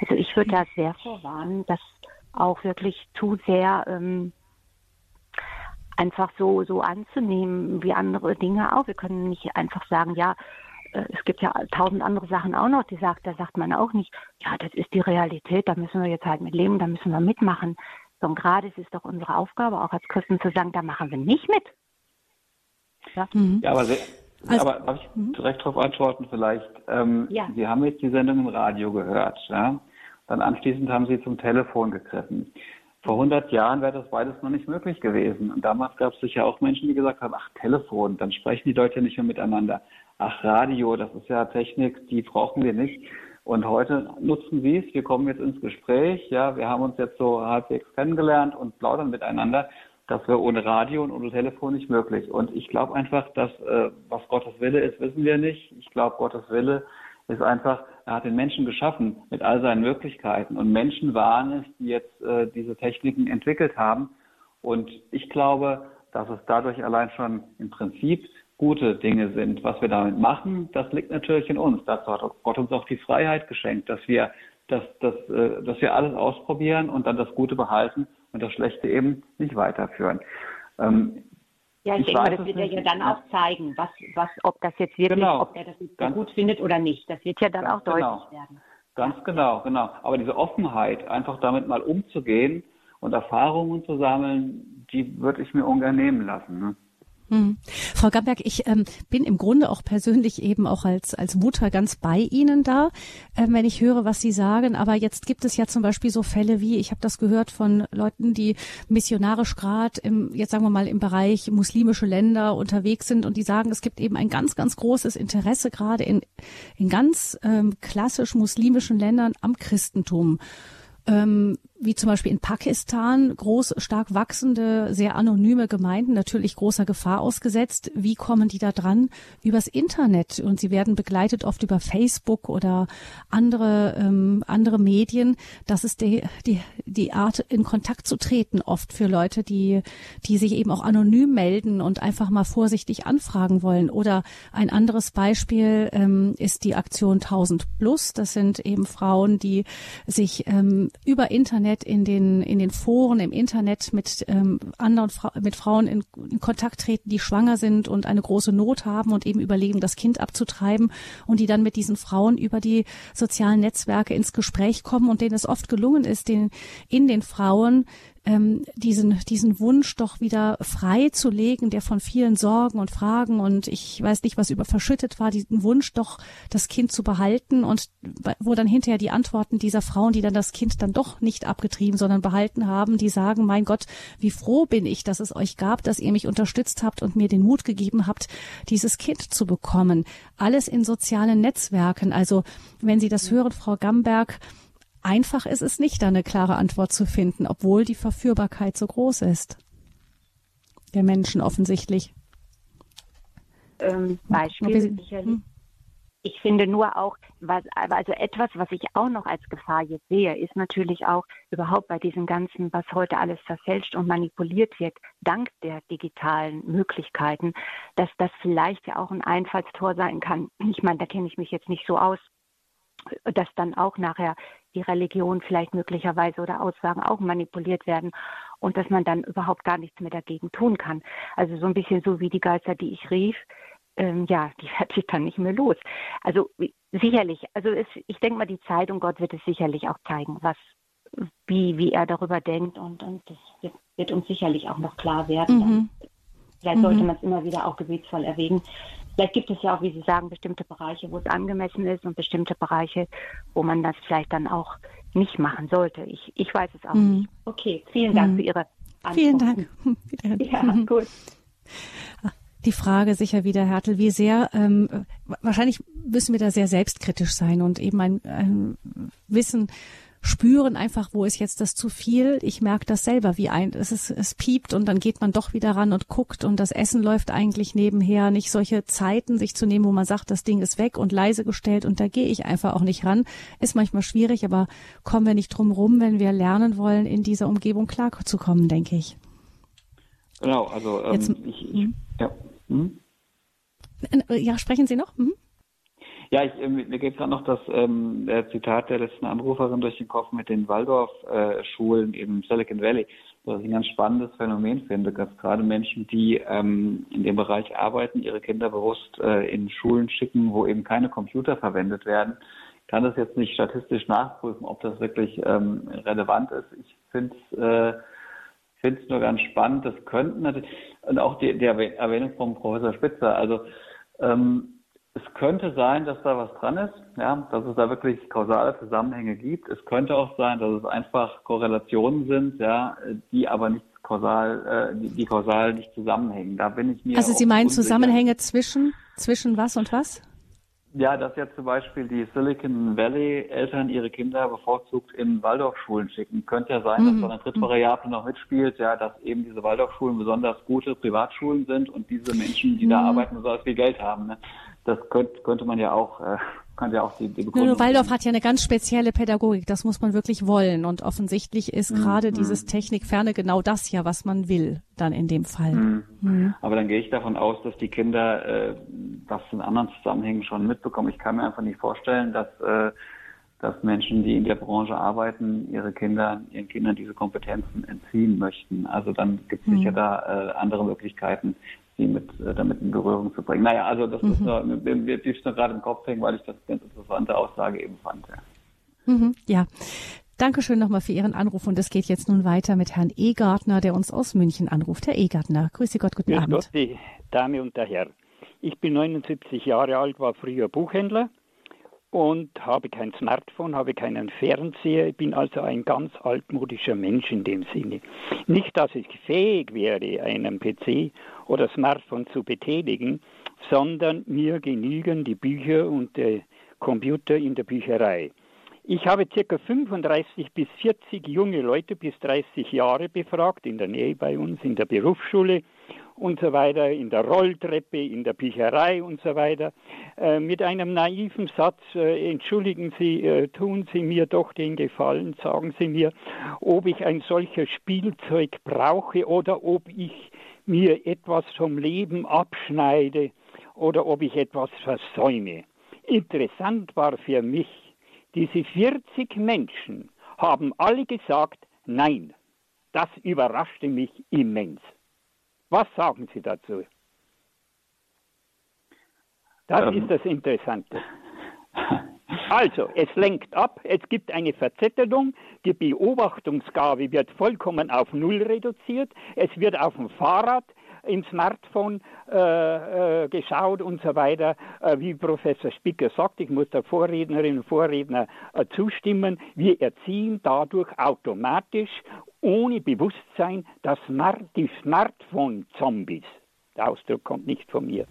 Also ich würde da sehr vorwarnen, das auch wirklich zu sehr ähm, einfach so, so anzunehmen wie andere Dinge auch. Wir können nicht einfach sagen, ja, äh, es gibt ja tausend andere Sachen auch noch, die sagt, da sagt man auch nicht, ja, das ist die Realität, da müssen wir jetzt halt mit leben, da müssen wir mitmachen. So, und gerade ist es doch unsere Aufgabe, auch als Christen zu sagen, da machen wir nicht mit.
Ja, mhm. ja aber, sehr, also, aber darf ich mhm. direkt darauf antworten vielleicht? Ähm, ja. Sie haben jetzt die Sendung im Radio gehört, ja? Dann anschließend haben Sie zum Telefon gegriffen. Vor 100 Jahren wäre das beides noch nicht möglich gewesen. Und damals gab es sicher auch Menschen, die gesagt haben, ach, Telefon, dann sprechen die Leute nicht mehr miteinander ach Radio, das ist ja Technik, die brauchen wir nicht. Und heute nutzen Sie es, wir kommen jetzt ins Gespräch, ja, wir haben uns jetzt so halbwegs kennengelernt und plaudern miteinander. Das wäre ohne Radio und ohne Telefon nicht möglich. Und ich glaube einfach, dass äh, was Gottes Wille ist, wissen wir nicht. Ich glaube, Gottes Wille ist einfach, er hat den Menschen geschaffen mit all seinen Möglichkeiten. Und Menschen waren es, die jetzt äh, diese Techniken entwickelt haben. Und ich glaube, dass es dadurch allein schon im Prinzip gute Dinge sind. Was wir damit machen, das liegt natürlich in uns. Dazu hat Gott uns auch die Freiheit geschenkt, dass wir, dass, dass, äh, dass wir alles ausprobieren und dann das Gute behalten und das Schlechte eben nicht weiterführen.
Ähm, ja, ich, ich denke, das wird er ja dann auch zeigen, was, was, ob das jetzt wirklich, genau. ob er das jetzt ganz, gut findet oder nicht. Das wird ja dann auch deutlich genau. werden.
Ganz genau, genau. Aber diese Offenheit, einfach damit mal umzugehen und Erfahrungen zu sammeln, die würde ich mir ungern nehmen lassen. Ne?
Hm. Frau Gamberg, ich ähm, bin im Grunde auch persönlich eben auch als, als Mutter ganz bei Ihnen da, äh, wenn ich höre, was Sie sagen. Aber jetzt gibt es ja zum Beispiel so Fälle wie, ich habe das gehört von Leuten, die missionarisch gerade im, jetzt sagen wir mal, im Bereich muslimische Länder unterwegs sind und die sagen, es gibt eben ein ganz, ganz großes Interesse gerade in, in ganz ähm, klassisch muslimischen Ländern am Christentum. Ähm, wie zum Beispiel in Pakistan, groß, stark wachsende, sehr anonyme Gemeinden, natürlich großer Gefahr ausgesetzt. Wie kommen die da dran? Übers Internet. Und sie werden begleitet oft über Facebook oder andere, ähm, andere Medien. Das ist die, die, die Art, in Kontakt zu treten, oft für Leute, die, die sich eben auch anonym melden und einfach mal vorsichtig anfragen wollen. Oder ein anderes Beispiel ähm, ist die Aktion 1000 Plus. Das sind eben Frauen, die sich ähm, über Internet Internet, in den, in den Foren, im Internet mit ähm, anderen, Fra mit Frauen in, in Kontakt treten, die schwanger sind und eine große Not haben und eben überlegen, das Kind abzutreiben und die dann mit diesen Frauen über die sozialen Netzwerke ins Gespräch kommen und denen es oft gelungen ist, den, in den Frauen ähm, diesen, diesen Wunsch doch wieder frei zu legen, der von vielen Sorgen und Fragen und ich weiß nicht, was über verschüttet war, diesen Wunsch doch das Kind zu behalten und wo dann hinterher die Antworten dieser Frauen, die dann das Kind dann doch nicht abgetrieben, sondern behalten haben, die sagen, mein Gott, wie froh bin ich, dass es euch gab, dass ihr mich unterstützt habt und mir den Mut gegeben habt, dieses Kind zu bekommen. Alles in sozialen Netzwerken. Also wenn Sie das hören, Frau Gamberg, einfach ist es nicht, da eine klare Antwort zu finden, obwohl die Verführbarkeit so groß ist. Der Menschen offensichtlich.
Ähm, Beispiel sicherlich. Hm. Ich finde nur auch, was, also etwas, was ich auch noch als Gefahr jetzt sehe, ist natürlich auch überhaupt bei diesem ganzen, was heute alles verfälscht und manipuliert wird, dank der digitalen Möglichkeiten, dass das vielleicht ja auch ein Einfallstor sein kann. Ich meine, da kenne ich mich jetzt nicht so aus, dass dann auch nachher die Religion vielleicht möglicherweise oder Aussagen auch manipuliert werden und dass man dann überhaupt gar nichts mehr dagegen tun kann. Also so ein bisschen so wie die Geister, die ich rief, ähm, ja, die fährt sich dann nicht mehr los. Also sicherlich, also es, ich denke mal, die Zeit und Gott wird es sicherlich auch zeigen, was, wie, wie er darüber denkt und, und das wird, wird uns sicherlich auch noch klar werden. Mhm. Vielleicht sollte mhm. man es immer wieder auch gebetsvoll erwägen, Vielleicht gibt es ja auch, wie Sie sagen, bestimmte Bereiche, wo es angemessen ist und bestimmte Bereiche, wo man das vielleicht dann auch nicht machen sollte. Ich, ich weiß es auch mhm. nicht. Okay, vielen Dank mhm. für Ihre
Antwort. Vielen Dank.
Ja, gut.
Die Frage sicher wieder, Hertel, wie sehr, ähm, wahrscheinlich müssen wir da sehr selbstkritisch sein und eben ein, ein Wissen spüren einfach, wo ist jetzt das zu viel. Ich merke das selber, wie ein, es ist, es piept und dann geht man doch wieder ran und guckt und das Essen läuft eigentlich nebenher. Nicht solche Zeiten sich zu nehmen, wo man sagt, das Ding ist weg und leise gestellt und da gehe ich einfach auch nicht ran. Ist manchmal schwierig, aber kommen wir nicht drum rum, wenn wir lernen wollen, in dieser Umgebung klarzukommen, denke ich.
Genau, also ähm, jetzt, ich, ich, ja. Hm?
Ja, sprechen Sie noch? Mhm.
Ja, ich, äh, mir geht gerade noch das ähm, der Zitat der letzten Anruferin durch den Kopf mit den Waldorf-Schulen äh, im Silicon Valley, was ich ein ganz spannendes Phänomen finde, dass gerade Menschen, die ähm, in dem Bereich arbeiten, ihre Kinder bewusst äh, in Schulen schicken, wo eben keine Computer verwendet werden. Ich kann das jetzt nicht statistisch nachprüfen, ob das wirklich ähm, relevant ist. Ich finde es äh, finde es nur ganz spannend. Das könnten natürlich, und auch die, die Erwähnung vom Professor Spitzer, also ähm, es könnte sein, dass da was dran ist, ja, dass es da wirklich kausale Zusammenhänge gibt. Es könnte auch sein, dass es einfach Korrelationen sind, ja, die aber nicht kausal, äh, die, die kausal nicht zusammenhängen. Da bin ich mir.
Also Sie meinen unsicher. Zusammenhänge zwischen zwischen was und was?
Ja, dass jetzt zum Beispiel die Silicon Valley Eltern ihre Kinder bevorzugt in Waldorfschulen schicken. Könnte ja sein, dass mhm. da eine dritte Variable noch mitspielt, ja, dass eben diese Waldorfschulen besonders gute Privatschulen sind und diese Menschen, die mhm. da arbeiten, besonders viel Geld haben. Ne? Das könnte, könnte man ja auch, äh, könnte ja auch die, die
Begründung. Waldorf hat ja eine ganz spezielle Pädagogik, das muss man wirklich wollen. Und offensichtlich ist mhm. gerade mhm. dieses Technikferne genau das ja, was man will, dann in dem Fall. Mhm.
Mhm. Aber dann gehe ich davon aus, dass die Kinder äh, das in anderen Zusammenhängen schon mitbekommen. Ich kann mir einfach nicht vorstellen, dass äh, dass Menschen, die in der Branche arbeiten, ihre Kinder, ihren Kindern diese Kompetenzen entziehen möchten. Also dann gibt es mhm. sicher da äh, andere Möglichkeiten, sie mit, äh, damit in Berührung zu bringen. Naja, also das mhm. ist mir, blieb nur gerade im Kopf hängen, weil ich das eine ganz interessante Aussage eben fand.
Ja. Mhm, ja. Dankeschön nochmal für Ihren Anruf und es geht jetzt nun weiter mit Herrn Egartner, der uns aus München anruft. Herr Egartner, grüße Gott, guten Grüß Abend. Gott,
die Dame und der Herr. Ich bin 79 Jahre alt, war früher Buchhändler und habe kein Smartphone, habe keinen Fernseher. Ich bin also ein ganz altmodischer Mensch in dem Sinne. Nicht, dass ich fähig wäre, einen PC oder Smartphone zu betätigen, sondern mir genügen die Bücher und der Computer in der Bücherei. Ich habe ca. 35 bis 40 junge Leute bis 30 Jahre befragt, in der Nähe bei uns, in der Berufsschule und so weiter, in der Rolltreppe, in der Bücherei und so weiter, äh, mit einem naiven Satz, äh, entschuldigen Sie, äh, tun Sie mir doch den Gefallen, sagen Sie mir, ob ich ein solches Spielzeug brauche oder ob ich mir etwas vom Leben abschneide oder ob ich etwas versäume. Interessant war für mich, diese 40 Menschen haben alle gesagt, nein. Das überraschte mich immens. Was sagen Sie dazu? Das ähm. ist das Interessante. Also, es lenkt ab, es gibt eine Verzettelung, die Beobachtungsgabe wird vollkommen auf Null reduziert, es wird auf dem Fahrrad im Smartphone äh, äh, geschaut und so weiter. Äh, wie Professor Spicker sagt, ich muss der Vorrednerinnen und Vorredner äh, zustimmen, wir erziehen dadurch automatisch ohne Bewusstsein das Smart die Smartphone-Zombies. Der Ausdruck kommt nicht von mir.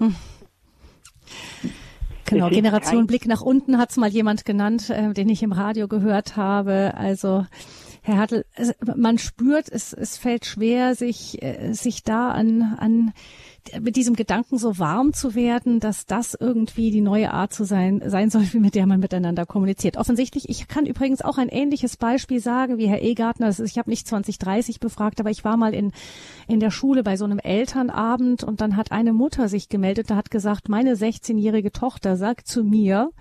Genau, Generation Blick nach unten hat es mal jemand genannt, äh, den ich im Radio gehört habe. Also Herr Hartl, man spürt, es, es fällt schwer, sich, äh, sich da an, an mit diesem Gedanken so warm zu werden, dass das irgendwie die neue Art zu sein, sein soll, mit der man miteinander kommuniziert. Offensichtlich, ich kann übrigens auch ein ähnliches Beispiel sagen wie Herr Egartner. Ist, ich habe nicht 2030 befragt, aber ich war mal in, in der Schule bei so einem Elternabend und dann hat eine Mutter sich gemeldet und hat gesagt, meine 16-jährige Tochter sagt zu mir,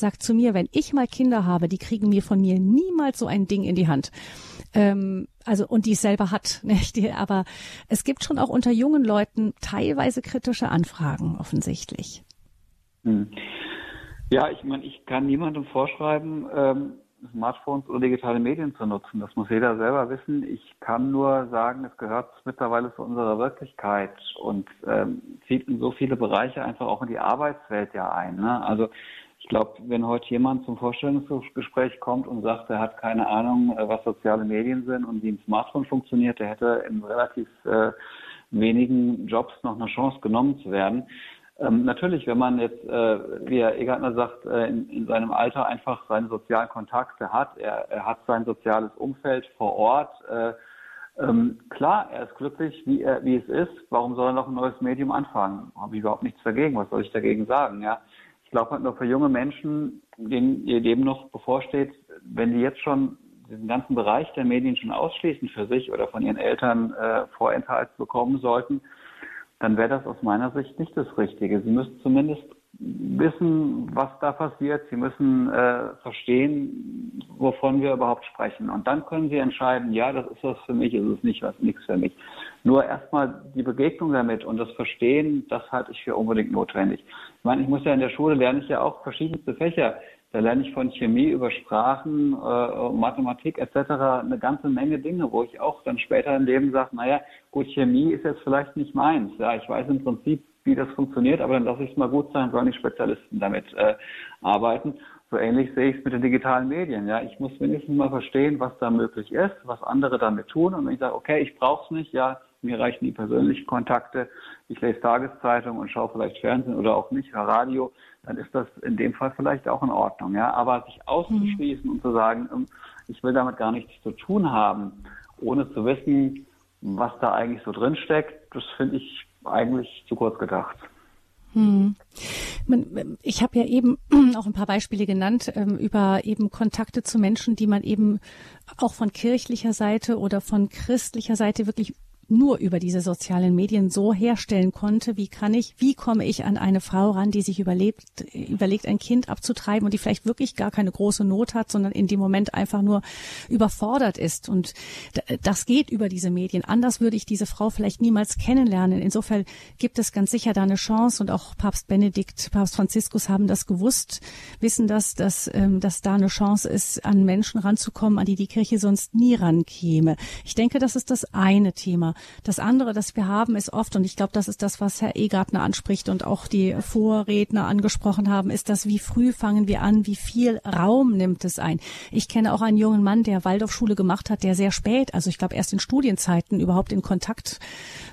sagt zu mir, wenn ich mal Kinder habe, die kriegen mir von mir niemals so ein Ding in die Hand. Ähm, also und die es selber hat. Nicht? Aber es gibt schon auch unter jungen Leuten teilweise kritische Anfragen offensichtlich.
Hm. Ja, ich meine, ich kann niemandem vorschreiben, ähm, Smartphones oder digitale Medien zu nutzen. Das muss jeder selber wissen. Ich kann nur sagen, es gehört mittlerweile zu unserer Wirklichkeit und ähm, zieht in so viele Bereiche einfach auch in die Arbeitswelt ja ein. Ne? Also ich glaube, wenn heute jemand zum Vorstellungsgespräch kommt und sagt, er hat keine Ahnung, äh, was soziale Medien sind und wie ein Smartphone funktioniert, der hätte in relativ äh, wenigen Jobs noch eine Chance genommen zu werden. Ähm, natürlich, wenn man jetzt, äh, wie Herr Egartner sagt, äh, in, in, seinem Alter einfach seine sozialen Kontakte hat, er, er hat sein soziales Umfeld vor Ort. Äh, ähm, klar, er ist glücklich, wie, er, wie es ist. Warum soll er noch ein neues Medium anfangen? Habe ich überhaupt nichts dagegen. Was soll ich dagegen sagen? Ja, ich glaube halt nur für junge Menschen, denen ihr Leben noch bevorsteht, wenn die jetzt schon diesen ganzen Bereich der Medien schon ausschließen für sich oder von ihren Eltern äh, Vorenthalten bekommen sollten, dann wäre das aus meiner Sicht nicht das Richtige. Sie müssen zumindest wissen, was da passiert. Sie müssen äh, verstehen, wovon wir überhaupt sprechen. Und dann können Sie entscheiden, ja, das ist was für mich, ist es nicht was, nichts für mich. Nur erstmal die Begegnung damit und das Verstehen, das halte ich für unbedingt notwendig. Ich meine, ich muss ja in der Schule lerne ich ja auch verschiedenste Fächer. Da lerne ich von Chemie über Sprachen, äh, Mathematik etc. eine ganze Menge Dinge, wo ich auch dann später im Leben sage, naja, gut, Chemie ist jetzt vielleicht nicht meins. Ja, ich weiß im Prinzip, wie das funktioniert, aber dann lasse ich es mal gut sein, sollen die Spezialisten damit äh, arbeiten. So ähnlich sehe ich es mit den digitalen Medien. Ja, ich muss wenigstens mal verstehen, was da möglich ist, was andere damit tun. Und wenn ich sage, okay, ich brauche es nicht, ja, mir reichen die persönlichen Kontakte, ich lese Tageszeitung und schaue vielleicht Fernsehen oder auch nicht, oder Radio, dann ist das in dem Fall vielleicht auch in Ordnung. Ja, aber sich auszuschließen mhm. und zu sagen, ähm, ich will damit gar nichts zu tun haben, ohne zu wissen, was da eigentlich so drin steckt, das finde ich eigentlich zu kurz gedacht.
Hm. Ich habe ja eben auch ein paar Beispiele genannt ähm, über eben Kontakte zu Menschen, die man eben auch von kirchlicher Seite oder von christlicher Seite wirklich nur über diese sozialen Medien so herstellen konnte, wie kann ich, wie komme ich an eine Frau ran, die sich überlebt, überlegt, ein Kind abzutreiben und die vielleicht wirklich gar keine große Not hat, sondern in dem Moment einfach nur überfordert ist. Und das geht über diese Medien. Anders würde ich diese Frau vielleicht niemals kennenlernen. Insofern gibt es ganz sicher da eine Chance und auch Papst Benedikt, Papst Franziskus haben das gewusst, wissen das, dass, ähm, dass da eine Chance ist, an Menschen ranzukommen, an die die Kirche sonst nie rankäme. Ich denke, das ist das eine Thema. Das andere, das wir haben, ist oft, und ich glaube, das ist das, was Herr Egartner anspricht und auch die Vorredner angesprochen haben, ist das, wie früh fangen wir an, wie viel Raum nimmt es ein. Ich kenne auch einen jungen Mann, der Waldorfschule gemacht hat, der sehr spät, also ich glaube erst in Studienzeiten überhaupt in Kontakt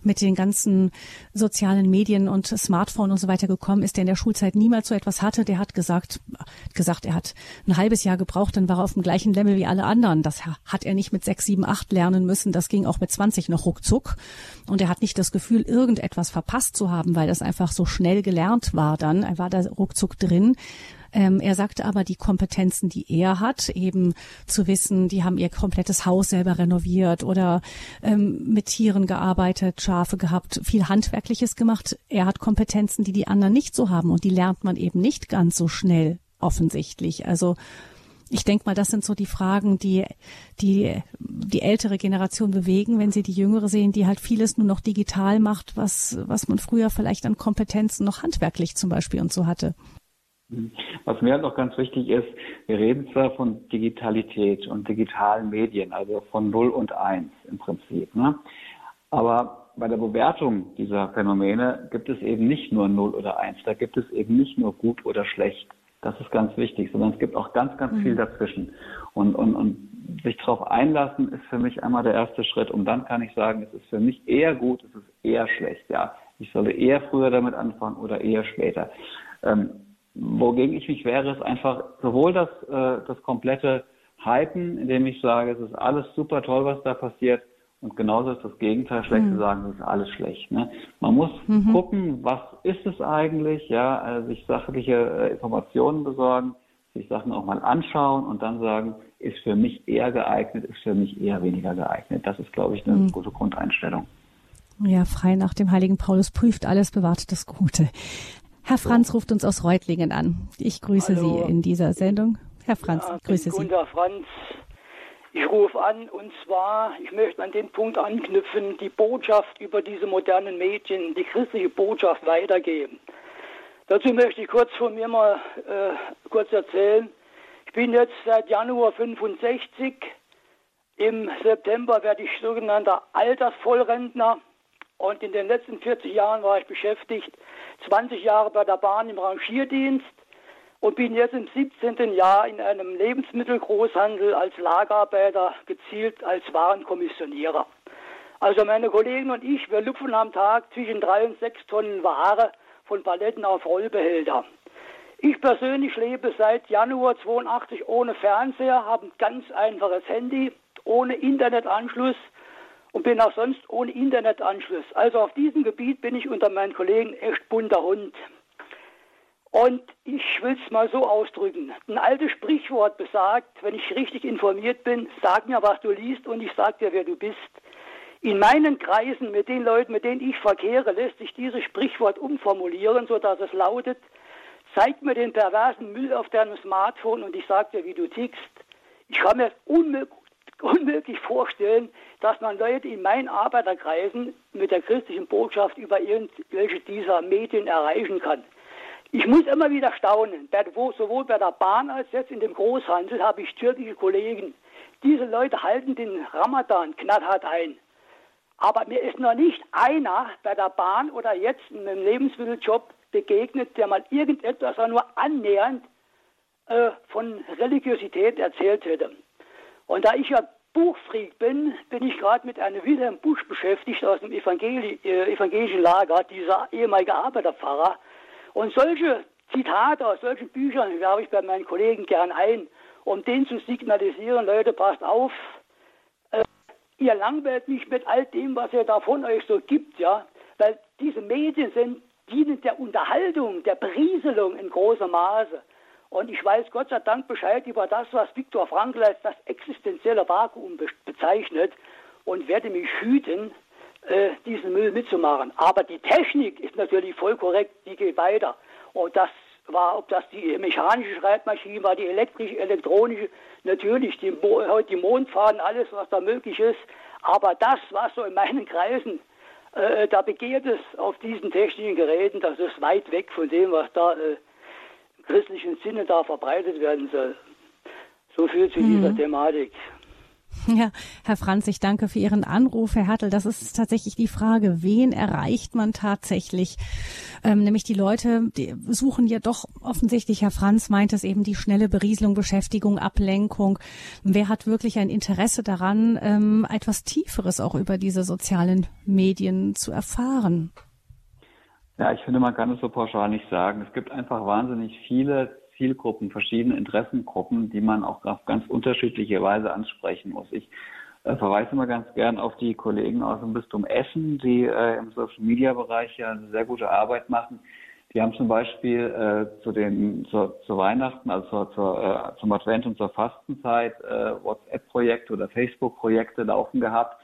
mit den ganzen sozialen Medien und Smartphone und so weiter gekommen ist, der in der Schulzeit niemals so etwas hatte. Der hat gesagt, gesagt, er hat ein halbes Jahr gebraucht, dann war er auf dem gleichen Level wie alle anderen. Das hat er nicht mit sechs, sieben, acht lernen müssen. Das ging auch mit 20 noch ruckzuck ruckzuck. Und er hat nicht das Gefühl, irgendetwas verpasst zu haben, weil das einfach so schnell gelernt war dann. Er war da ruckzuck drin. Ähm, er sagte aber, die Kompetenzen, die er hat, eben zu wissen, die haben ihr komplettes Haus selber renoviert oder ähm, mit Tieren gearbeitet, Schafe gehabt, viel Handwerkliches gemacht. Er hat Kompetenzen, die die anderen nicht so haben und die lernt man eben nicht ganz so schnell offensichtlich. Also ich denke mal, das sind so die Fragen, die, die die ältere Generation bewegen, wenn sie die jüngere sehen, die halt vieles nur noch digital macht, was, was man früher vielleicht an Kompetenzen noch handwerklich zum Beispiel und so hatte.
Was mir halt noch ganz wichtig ist, wir reden zwar von Digitalität und digitalen Medien, also von 0 und 1 im Prinzip. Ne? Aber bei der Bewertung dieser Phänomene gibt es eben nicht nur 0 oder 1, da gibt es eben nicht nur gut oder schlecht. Das ist ganz wichtig, sondern es gibt auch ganz, ganz mhm. viel dazwischen. Und, und, und sich darauf einlassen ist für mich einmal der erste Schritt. Und dann kann ich sagen, es ist für mich eher gut, es ist eher schlecht. Ja, ich solle eher früher damit anfangen oder eher später. Ähm, wogegen ich mich wehre, ist einfach sowohl das, äh, das komplette Hypen, indem ich sage, es ist alles super toll, was da passiert, und genauso ist das Gegenteil schlecht mhm. zu sagen, es ist alles schlecht. Ne? Man muss mhm. gucken, was ist es eigentlich, ja, also sich sachliche äh, Informationen besorgen, sich Sachen auch mal anschauen und dann sagen, ist für mich eher geeignet, ist für mich eher weniger geeignet. Das ist, glaube ich, eine mhm. gute Grundeinstellung.
Ja, frei nach dem heiligen Paulus prüft alles, bewahrt das Gute. Herr Franz ruft uns aus Reutlingen an. Ich grüße Hallo. Sie in dieser Sendung. Herr Franz, ja, grüße Sie.
Gunter Franz ich rufe an und zwar, ich möchte an den Punkt anknüpfen, die Botschaft über diese modernen Medien, die christliche Botschaft weitergeben. Dazu möchte ich kurz von mir mal äh, kurz erzählen. Ich bin jetzt seit Januar 65. Im September werde ich sogenannter Altersvollrentner. Und in den letzten 40 Jahren war ich beschäftigt, 20 Jahre bei der Bahn im Rangierdienst, und bin jetzt im 17. Jahr in einem Lebensmittelgroßhandel als Lagerarbeiter gezielt als Warenkommissionierer. Also meine Kollegen und ich, wir lupfen am Tag zwischen drei und sechs Tonnen Ware von Paletten auf Rollbehälter. Ich persönlich lebe seit Januar 82 ohne Fernseher, habe ein ganz einfaches Handy, ohne Internetanschluss und bin auch sonst ohne Internetanschluss. Also auf diesem Gebiet bin ich unter meinen Kollegen echt bunter Hund. Und ich will es mal so ausdrücken. Ein altes Sprichwort besagt, wenn ich richtig informiert bin, sag mir, was du liest und ich sag dir, wer du bist. In meinen Kreisen, mit den Leuten, mit denen ich verkehre, lässt sich dieses Sprichwort umformulieren, sodass es lautet, zeig mir den perversen Müll auf deinem Smartphone und ich sag dir, wie du tickst. Ich kann mir unmöglich, unmöglich vorstellen, dass man Leute in meinen Arbeiterkreisen mit der christlichen Botschaft über irgendwelche dieser Medien erreichen kann. Ich muss immer wieder staunen, sowohl bei der Bahn als jetzt in dem Großhandel habe ich türkische Kollegen. Diese Leute halten den Ramadan knallhart ein. Aber mir ist noch nicht einer bei der Bahn oder jetzt in einem Lebensmitteljob begegnet, der mal irgendetwas nur annähernd äh, von Religiosität erzählt hätte. Und da ich ja Buchfreak bin, bin ich gerade mit einem Wilhelm Busch beschäftigt aus dem Evangeli äh, evangelischen Lager, dieser ehemalige Arbeiterpfarrer, und solche Zitate aus solchen Büchern werfe ich bei meinen Kollegen gern ein, um denen zu signalisieren, Leute, passt auf, äh, ihr langweilt nicht mit all dem, was ihr da von euch so gibt, ja, weil diese Medien sind dienen der Unterhaltung, der Berieselung in großem Maße. Und ich weiß Gott sei Dank Bescheid über das, was Viktor Frankl als das existenzielle Vakuum bezeichnet und werde mich hüten, äh, diesen Müll mitzumachen. Aber die Technik ist natürlich voll korrekt, die geht weiter. Und das war, ob das die mechanische Schreibmaschine war, die elektrische, elektronische, natürlich die, heute die Mondfahnen, alles, was da möglich ist. Aber das, was so in meinen Kreisen äh, da begehrt es auf diesen technischen Geräten, das ist weit weg von dem, was da äh, im christlichen Sinne da verbreitet werden soll. So viel zu mhm. dieser Thematik.
Ja, Herr Franz, ich danke für Ihren Anruf, Herr Hertel. Das ist tatsächlich die Frage, wen erreicht man tatsächlich? Ähm, nämlich die Leute, die suchen ja doch offensichtlich, Herr Franz meint es eben, die schnelle Berieselung, Beschäftigung, Ablenkung. Wer hat wirklich ein Interesse daran, ähm, etwas Tieferes auch über diese sozialen Medien zu erfahren?
Ja, ich finde, man kann es so pauschal nicht sagen. Es gibt einfach wahnsinnig viele Zielgruppen, verschiedene Interessengruppen, die man auch auf ganz unterschiedliche Weise ansprechen muss. Ich äh, verweise immer ganz gern auf die Kollegen aus dem Bistum Essen, die äh, im Social Media Bereich ja eine sehr gute Arbeit machen. Die haben zum Beispiel äh, zu den zur, zu Weihnachten, also zur, zur, äh, zum Advent und zur Fastenzeit äh, WhatsApp-Projekte oder Facebook-Projekte laufen gehabt.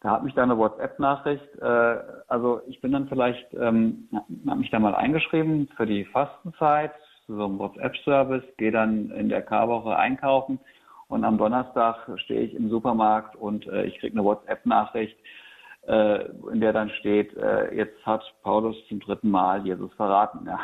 Da hat mich da eine WhatsApp-Nachricht, äh, also ich bin dann vielleicht, ähm, habe mich da mal eingeschrieben für die Fastenzeit, so einem WhatsApp-Service, gehe dann in der Karwoche einkaufen und am Donnerstag stehe ich im Supermarkt und äh, ich kriege eine WhatsApp-Nachricht, äh, in der dann steht, äh, jetzt hat Paulus zum dritten Mal Jesus verraten. Ja.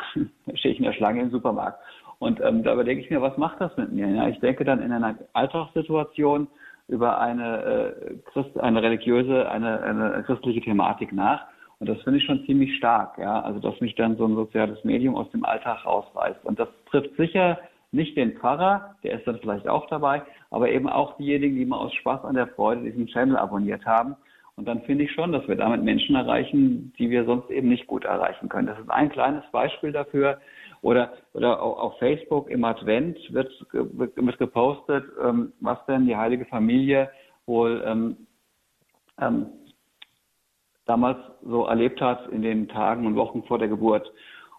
da stehe ich in der Schlange im Supermarkt. Und ähm, da überlege ich mir, was macht das mit mir? Ja, ich denke dann in einer Alltagssituation über eine, äh, Christ, eine religiöse, eine, eine christliche Thematik nach und das finde ich schon ziemlich stark, ja. Also, dass mich dann so ein soziales Medium aus dem Alltag rausreißt. Und das trifft sicher nicht den Pfarrer, der ist dann vielleicht auch dabei, aber eben auch diejenigen, die mal aus Spaß an der Freude diesen Channel abonniert haben. Und dann finde ich schon, dass wir damit Menschen erreichen, die wir sonst eben nicht gut erreichen können. Das ist ein kleines Beispiel dafür. Oder, oder auf Facebook im Advent wird, wird gepostet, ähm, was denn die heilige Familie wohl ähm, ähm, damals so erlebt hat in den Tagen und Wochen vor der Geburt.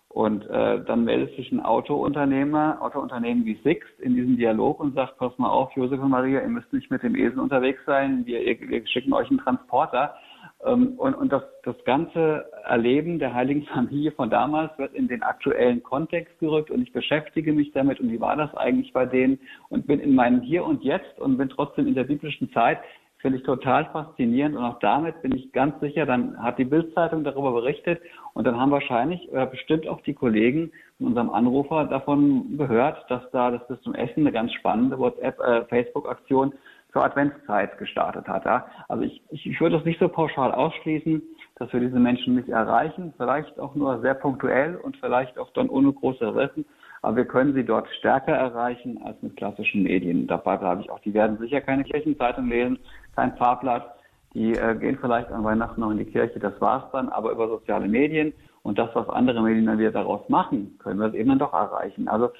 Und äh, dann meldet sich ein Autounternehmer, Autounternehmen wie Sixt in diesem Dialog und sagt, pass mal auf, Josef und Maria, ihr müsst nicht mit dem Esel unterwegs sein, wir, wir schicken euch einen Transporter. Ähm, und und das, das ganze Erleben der Heiligen Familie von damals wird in den aktuellen Kontext gerückt und ich beschäftige mich damit und wie war das eigentlich bei denen und bin in meinem Hier und Jetzt und bin trotzdem in der biblischen Zeit finde ich total faszinierend und auch damit bin ich ganz sicher, dann hat die Bildzeitung darüber berichtet und dann haben wahrscheinlich oder bestimmt auch die Kollegen von unserem Anrufer davon gehört, dass da das bis zum Essen eine ganz spannende WhatsApp, äh, Facebook-Aktion zur Adventszeit gestartet hat. Ja? Also ich, ich, ich würde es nicht so pauschal ausschließen, dass wir diese Menschen nicht erreichen, vielleicht auch nur sehr punktuell und vielleicht auch dann ohne große Rissen. Aber wir können sie dort stärker erreichen als mit klassischen Medien. Dabei glaube ich auch, die werden sicher keine Kirchenzeitung lesen, kein Fahrblatt. Die äh, gehen vielleicht an Weihnachten noch in die Kirche, das war's dann, aber über soziale Medien und das, was andere Medien dann wieder daraus machen, können wir es eben dann doch erreichen. Also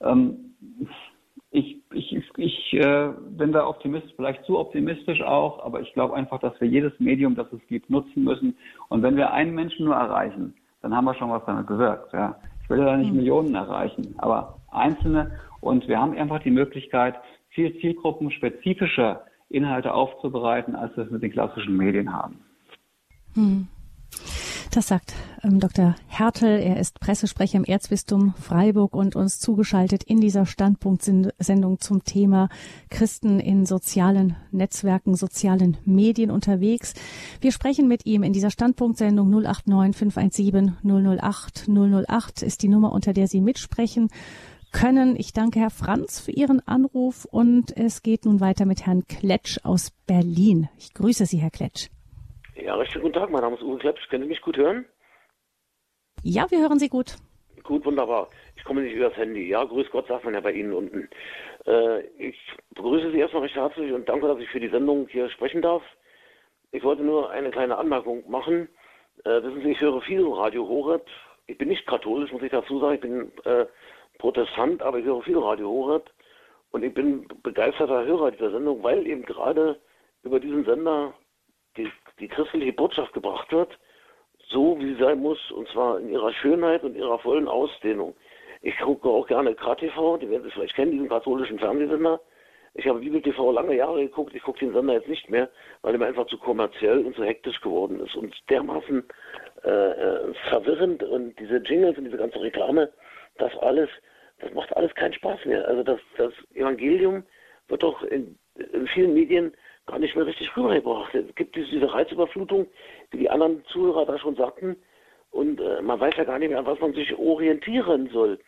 ähm, ich, ich, ich äh, bin da optimistisch, vielleicht zu optimistisch auch, aber ich glaube einfach, dass wir jedes Medium, das es gibt, nutzen müssen. Und wenn wir einen Menschen nur erreichen, dann haben wir schon was damit gewirkt. Ja. Ich will ja nicht mhm. Millionen erreichen, aber einzelne. Und wir haben einfach die Möglichkeit, viel zielgruppenspezifischer Inhalte aufzubereiten, als wir es mit den klassischen Medien haben.
Hm. Das sagt ähm, Dr. Hertel. Er ist Pressesprecher im Erzbistum Freiburg und uns zugeschaltet in dieser Standpunktsendung zum Thema Christen in sozialen Netzwerken, sozialen Medien unterwegs. Wir sprechen mit ihm in dieser Standpunktsendung 089 517 008 008 ist die Nummer, unter der Sie mitsprechen können. Ich danke Herr Franz für Ihren Anruf und es geht nun weiter mit Herrn Kletsch aus Berlin. Ich grüße Sie, Herr Kletsch.
Ja, recht guten Tag. Mein Name ist Uwe Kletsch. Können Sie mich gut hören?
Ja, wir hören Sie gut.
Gut, wunderbar. Ich komme nicht übers Handy. Ja, grüß Gott, sagt man ja bei Ihnen unten. Äh, ich begrüße Sie erstmal recht herzlich und danke, dass ich für die Sendung hier sprechen darf. Ich wollte nur eine kleine Anmerkung machen. Äh, wissen Sie, ich höre viel Radio Horeb. Ich bin nicht katholisch, muss ich dazu sagen. Ich bin äh, Protestant, aber ich höre viel Radio Horeb und ich bin begeisterter Hörer dieser Sendung, weil eben gerade über diesen Sender die, die christliche Botschaft gebracht wird, so, wie sie sein muss, und zwar in ihrer Schönheit und ihrer vollen Ausdehnung. Ich gucke auch gerne KTV, die werden Sie vielleicht kennen, diesen katholischen Fernsehsender. Ich habe Bibel TV lange Jahre geguckt, ich gucke den Sender jetzt nicht mehr, weil er mir einfach zu kommerziell und zu hektisch geworden ist und dermaßen äh, äh, verwirrend und diese Jingles und diese ganze Reklame, das alles, das macht alles keinen Spaß mehr. Also das, das Evangelium wird doch in, in vielen Medien gar nicht mehr richtig rübergebracht. Es gibt diese Reizüberflutung, wie die anderen Zuhörer da schon sagten, und äh, man weiß ja gar nicht mehr, an was man sich orientieren soll.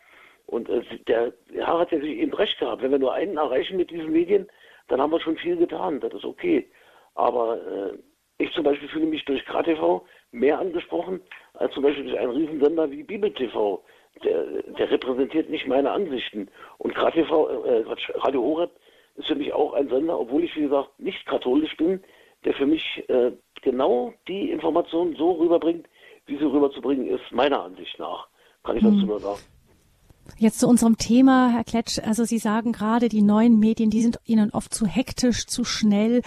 Und äh, der Herr hat ja sich eben recht gehabt. Wenn wir nur einen erreichen mit diesen Medien, dann haben wir schon viel getan. Das ist okay. Aber äh, ich zum Beispiel fühle mich durch KTV mehr angesprochen als zum Beispiel durch einen Riesensender wie Bibel TV. Der, der repräsentiert nicht meine Ansichten. Und KTV, äh, Radio Horeb ist für mich auch ein Sender, obwohl ich, wie gesagt, nicht katholisch bin, der für mich äh, genau die Informationen so rüberbringt, wie sie rüberzubringen ist, meiner Ansicht nach. Kann ich dazu hm. nur sagen.
Jetzt zu unserem Thema, Herr Kletsch. Also Sie sagen gerade, die neuen Medien, die sind Ihnen oft zu hektisch, zu schnell.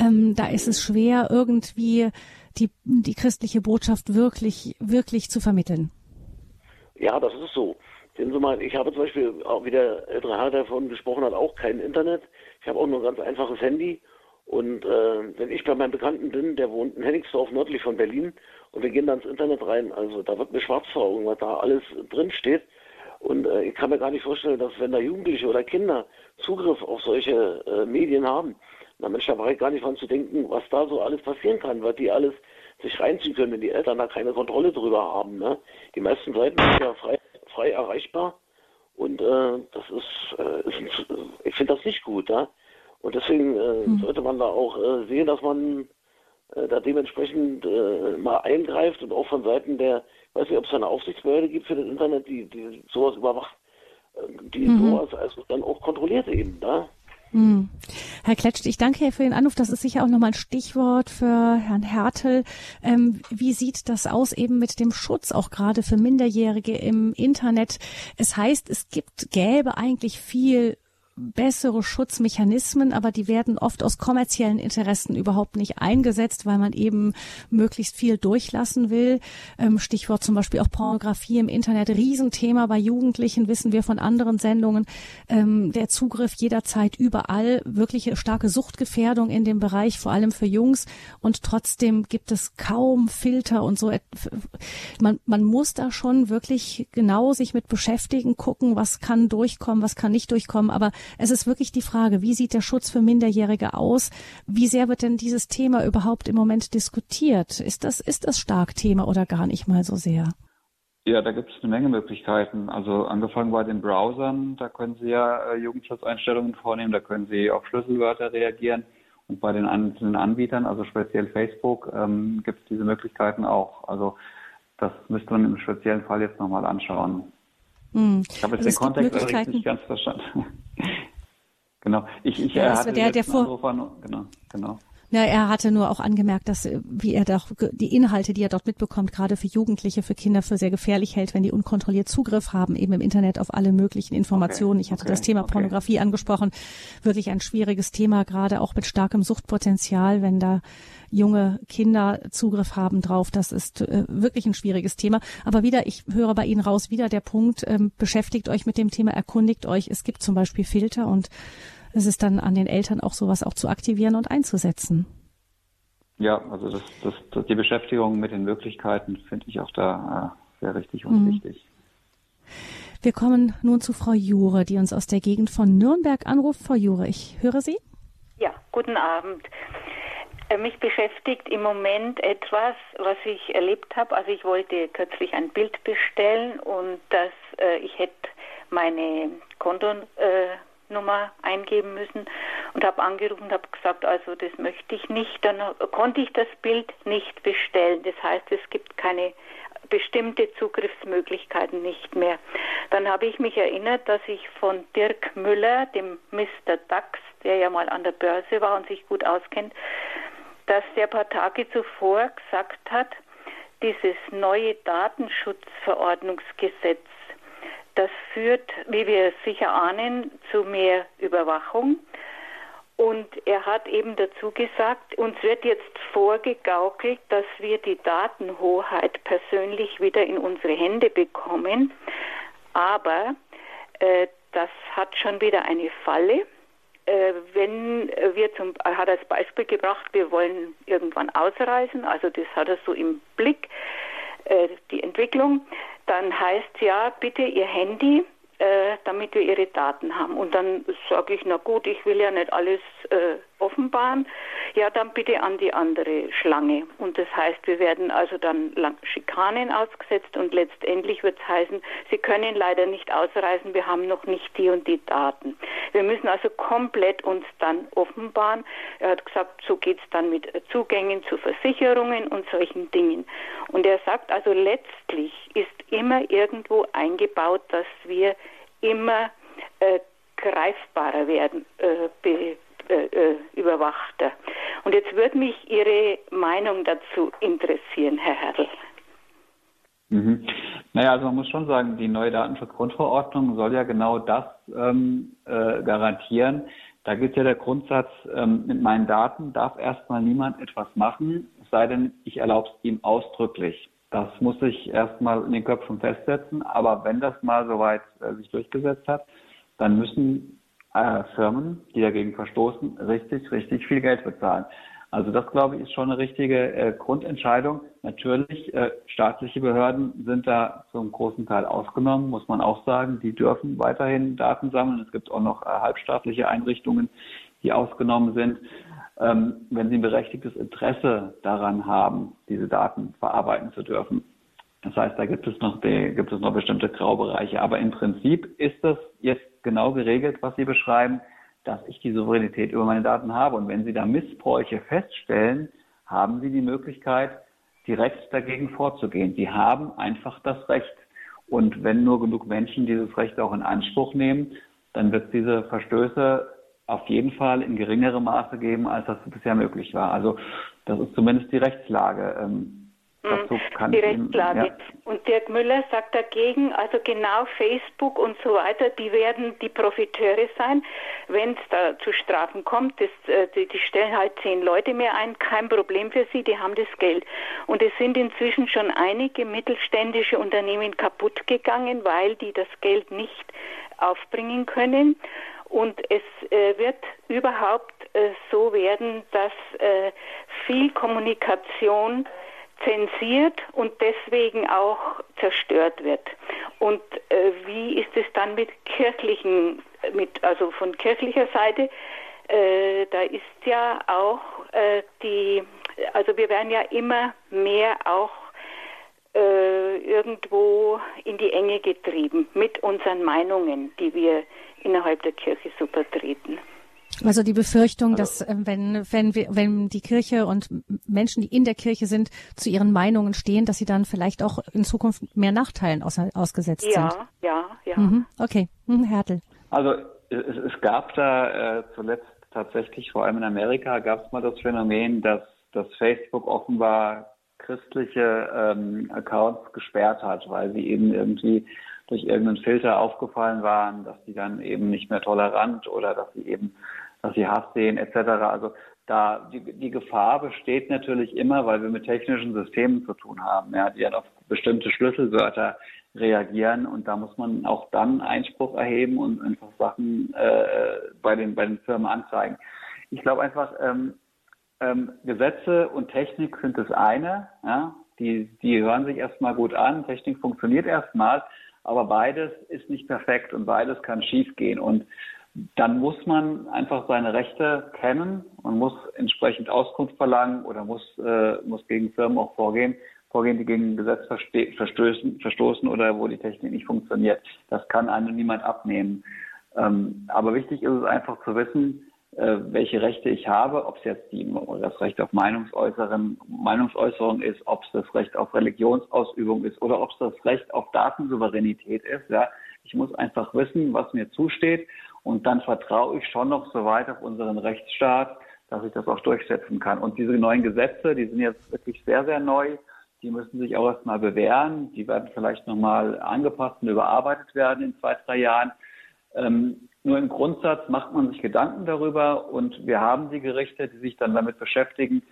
Ähm, da ist es schwer, irgendwie die, die christliche Botschaft wirklich, wirklich zu vermitteln.
Ja, das ist so. Sehen Sie mal, ich habe zum Beispiel, auch wie der ältere Herr davon gesprochen hat, auch kein Internet. Ich habe auch nur ein ganz einfaches Handy. Und äh, wenn ich bei meinem Bekannten bin, der wohnt in Hennigsdorf nördlich von Berlin, und wir gehen dann ins Internet rein, also da wird mir schwarz vor Augen, was da alles drin steht. Und äh, ich kann mir gar nicht vorstellen, dass wenn da Jugendliche oder Kinder Zugriff auf solche äh, Medien haben, na Mensch, da war ich gar nicht dran zu denken, was da so alles passieren kann, was die alles sich reinziehen können, wenn die Eltern da keine Kontrolle drüber haben. Ne? Die meisten Seiten sind ja frei, frei erreichbar und äh, das ist, äh, ist ich finde das nicht gut. Ja? Und deswegen äh, hm. sollte man da auch äh, sehen, dass man äh, da dementsprechend äh, mal eingreift und auch von Seiten der, ich weiß nicht, ob es eine Aufsichtsbehörde gibt für das Internet, die, die sowas überwacht, die mhm. sowas also dann auch kontrolliert eben, da.
Hm. Herr Kletscht, ich danke für den Anruf. Das ist sicher auch nochmal ein Stichwort für Herrn Hertel. Ähm, wie sieht das aus eben mit dem Schutz auch gerade für Minderjährige im Internet? Es heißt, es gibt, gäbe eigentlich viel bessere Schutzmechanismen, aber die werden oft aus kommerziellen Interessen überhaupt nicht eingesetzt, weil man eben möglichst viel durchlassen will. Ähm, Stichwort zum Beispiel auch Pornografie im Internet, Riesenthema bei Jugendlichen, wissen wir von anderen Sendungen. Ähm, der Zugriff jederzeit überall, wirkliche starke Suchtgefährdung in dem Bereich, vor allem für Jungs. Und trotzdem gibt es kaum Filter und so. Man, man muss da schon wirklich genau sich mit beschäftigen, gucken, was kann durchkommen, was kann nicht durchkommen. Aber es ist wirklich die Frage, wie sieht der Schutz für Minderjährige aus? Wie sehr wird denn dieses Thema überhaupt im Moment diskutiert? Ist das, ist das stark Thema oder gar nicht mal so sehr?
Ja, da gibt es eine Menge Möglichkeiten. Also angefangen bei den Browsern, da können Sie ja äh, Jugendschutzeinstellungen vornehmen, da können Sie auf Schlüsselwörter reagieren. Und bei den einzelnen Anbietern, also speziell Facebook, ähm, gibt es diese Möglichkeiten auch. Also das müsste man im speziellen Fall jetzt nochmal anschauen.
Hm. Ich habe jetzt also den Kontext nicht ganz verstanden.
genau. Ich, ich
ja, hatte der, der vor, genau, genau. Ja, er hatte nur auch angemerkt, dass wie er doch die Inhalte, die er dort mitbekommt, gerade für Jugendliche, für Kinder für sehr gefährlich hält, wenn die unkontrolliert Zugriff haben, eben im Internet auf alle möglichen Informationen. Okay, ich hatte okay, das Thema okay. Pornografie angesprochen. Wirklich ein schwieriges Thema, gerade auch mit starkem Suchtpotenzial, wenn da junge Kinder Zugriff haben drauf. Das ist äh, wirklich ein schwieriges Thema. Aber wieder, ich höre bei Ihnen raus, wieder der Punkt, ähm, beschäftigt euch mit dem Thema, erkundigt euch. Es gibt zum Beispiel Filter und es ist dann an den Eltern auch sowas auch zu aktivieren und einzusetzen.
Ja, also das, das, das die Beschäftigung mit den Möglichkeiten finde ich auch da äh, sehr richtig und mhm. wichtig.
Wir kommen nun zu Frau Jure, die uns aus der Gegend von Nürnberg anruft. Frau Jure, ich höre Sie.
Ja, guten Abend. Äh, mich beschäftigt im Moment etwas, was ich erlebt habe. Also ich wollte kürzlich ein Bild bestellen und das, äh, ich hätte meine Konto, äh, Nummer eingeben müssen und habe angerufen und habe gesagt, also das möchte ich nicht. Dann konnte ich das Bild nicht bestellen. Das heißt, es gibt keine bestimmte Zugriffsmöglichkeiten nicht mehr. Dann habe ich mich erinnert, dass ich von Dirk Müller, dem Mr. Dax, der ja mal an der Börse war und sich gut auskennt, dass der paar Tage zuvor gesagt hat, dieses neue Datenschutzverordnungsgesetz das führt, wie wir sicher ahnen, zu mehr Überwachung. Und er hat eben dazu gesagt, uns wird jetzt vorgegaukelt, dass wir die Datenhoheit persönlich wieder in unsere Hände bekommen. Aber äh, das hat schon wieder eine Falle. Äh, wenn wir zum, er hat als Beispiel gebracht, wir wollen irgendwann ausreisen, also das hat er so im Blick, äh, die Entwicklung, dann heißt ja, bitte Ihr Handy äh, damit wir ihre Daten haben. Und dann sage ich, na gut, ich will ja nicht alles äh, offenbaren. Ja, dann bitte an die andere Schlange. Und das heißt, wir werden also dann Schikanen ausgesetzt und letztendlich wird es heißen, Sie können leider nicht ausreisen, wir haben noch nicht die und die Daten. Wir müssen also komplett uns dann offenbaren. Er hat gesagt, so geht es dann mit Zugängen zu Versicherungen und solchen Dingen. Und er sagt also, letztlich ist immer irgendwo eingebaut, dass wir immer äh, greifbarer werden, äh, äh, äh, überwachter. Und jetzt würde mich Ihre Meinung dazu interessieren, Herr Herrl.
Mhm. Naja, also man muss schon sagen, die neue Datenschutzgrundverordnung soll ja genau das ähm, äh, garantieren. Da gilt ja der Grundsatz, ähm, mit meinen Daten darf erstmal niemand etwas machen, es sei denn, ich erlaube es ihm ausdrücklich. Das muss sich erstmal in den Köpfen festsetzen. Aber wenn das mal soweit äh, sich durchgesetzt hat, dann müssen äh, Firmen, die dagegen verstoßen, richtig, richtig viel Geld bezahlen. Also das, glaube ich, ist schon eine richtige äh, Grundentscheidung. Natürlich, äh, staatliche Behörden sind da zum großen Teil ausgenommen, muss man auch sagen. Die dürfen weiterhin Daten sammeln. Es gibt auch noch äh, halbstaatliche Einrichtungen, die ausgenommen sind ähm, wenn sie ein berechtigtes Interesse daran haben, diese Daten verarbeiten zu dürfen. Das heißt, da gibt es noch, die, gibt es noch bestimmte Graubereiche. Aber im Prinzip ist das jetzt genau geregelt, was Sie beschreiben, dass ich die Souveränität über meine Daten habe. Und wenn Sie da Missbräuche feststellen, haben Sie die Möglichkeit, direkt dagegen vorzugehen. Sie haben einfach das Recht. Und wenn nur genug Menschen dieses Recht auch in Anspruch nehmen, dann wird diese Verstöße auf jeden Fall in geringerem Maße geben, als das bisher möglich war. Also das ist zumindest die Rechtslage. Ähm,
dazu kann die Rechtslage. Ja. Und Dirk Müller sagt dagegen, also genau Facebook und so weiter, die werden die Profiteure sein, wenn es da zu Strafen kommt. Das, äh, die, die, stellen halt zehn Leute mehr ein, kein Problem für sie, die haben das Geld. Und es sind inzwischen schon einige mittelständische Unternehmen kaputt gegangen, weil die das Geld nicht aufbringen können. Und es äh, wird überhaupt äh, so werden, dass äh, viel Kommunikation zensiert und deswegen auch zerstört wird. Und äh, wie ist es dann mit kirchlichen, mit also von kirchlicher Seite? Äh, da ist ja auch äh, die, also wir werden ja immer mehr auch irgendwo in die Enge getrieben mit unseren Meinungen, die wir innerhalb der Kirche so vertreten.
Also die Befürchtung, dass äh, wenn, wenn, wir, wenn die Kirche und Menschen, die in der Kirche sind, zu ihren Meinungen stehen, dass sie dann vielleicht auch in Zukunft mehr Nachteilen aus, ausgesetzt
ja,
sind.
Ja, ja, ja.
Mhm, okay, mhm, Hertel.
Also es, es gab da äh, zuletzt tatsächlich, vor allem in Amerika, gab es mal das Phänomen, dass, dass Facebook offenbar christliche ähm, Accounts gesperrt hat, weil sie eben irgendwie durch irgendeinen Filter aufgefallen waren, dass die dann eben nicht mehr tolerant oder dass sie eben, dass sie Hass sehen etc. Also da die, die Gefahr besteht natürlich immer, weil wir mit technischen Systemen zu tun haben, ja, die dann auf bestimmte Schlüsselwörter reagieren und da muss man auch dann Einspruch erheben und einfach Sachen äh, bei den bei den Firmen anzeigen. Ich glaube einfach, ähm, ähm, Gesetze und Technik sind das eine, ja, die, die hören sich erstmal gut an, Technik funktioniert erstmal, aber beides ist nicht perfekt und beides kann schiefgehen. Und dann muss man einfach seine Rechte kennen und muss entsprechend Auskunft verlangen oder muss, äh, muss gegen Firmen auch vorgehen, vorgehen, die gegen Gesetz verstoßen, verstoßen oder wo die Technik nicht funktioniert. Das kann einem niemand abnehmen. Ähm, aber wichtig ist es einfach zu wissen, äh, welche Rechte ich habe, ob es jetzt die, das Recht auf Meinungsäußerung, Meinungsäußerung ist, ob es das Recht auf Religionsausübung ist oder ob es das Recht auf Datensouveränität ist. Ja. Ich muss einfach wissen, was mir zusteht und dann vertraue ich schon noch so weit auf unseren Rechtsstaat, dass ich das auch durchsetzen kann. Und diese neuen Gesetze, die sind jetzt wirklich sehr, sehr neu. Die müssen sich auch erstmal bewähren. Die werden vielleicht nochmal angepasst und überarbeitet werden in zwei, drei Jahren. Ähm, Nur im Grundsatz macht man sich Gedanken darüber und wir haben die Gerichte, die sich dann damit beschäftigen.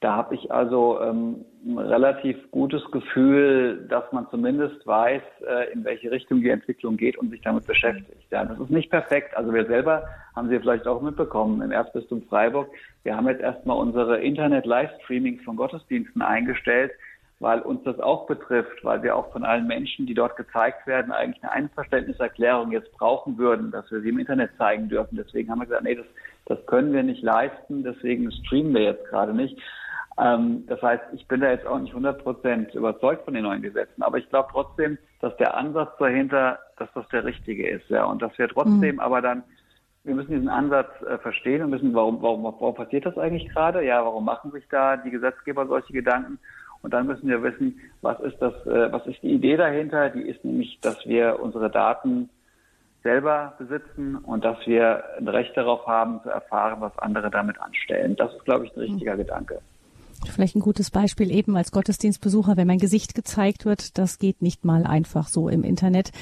Da habe ich also ähm, ein relativ gutes Gefühl, dass man zumindest weiß, äh, in welche Richtung die Entwicklung geht und sich damit beschäftigt. Ja, das ist nicht perfekt. Also wir selber haben Sie vielleicht auch mitbekommen im Erzbistum Freiburg. Wir haben jetzt erstmal unsere Internet-Livestreamings von Gottesdiensten eingestellt, weil uns das auch betrifft, weil wir auch von allen Menschen, die dort gezeigt werden, eigentlich eine Einverständniserklärung jetzt brauchen würden, dass wir sie im Internet zeigen dürfen. Deswegen haben wir gesagt, nee, das, das können wir nicht leisten, deswegen streamen wir jetzt gerade nicht. Ähm, das heißt, ich bin da jetzt auch nicht 100 Prozent überzeugt von den neuen Gesetzen, aber ich glaube trotzdem, dass der Ansatz dahinter, dass das der richtige ist, ja, und dass wir trotzdem mhm. aber dann, wir müssen diesen Ansatz äh, verstehen und müssen, warum, warum, warum passiert das eigentlich gerade? Ja, warum machen sich da die Gesetzgeber solche Gedanken? Und dann müssen wir wissen, was ist das, äh, was ist die Idee dahinter? Die ist nämlich, dass wir unsere Daten selber besitzen und dass wir ein Recht darauf haben, zu erfahren, was andere damit anstellen. Das ist, glaube ich, ein richtiger mhm. Gedanke.
Vielleicht ein gutes Beispiel eben als Gottesdienstbesucher, wenn mein Gesicht gezeigt wird, das geht nicht mal einfach so im Internet.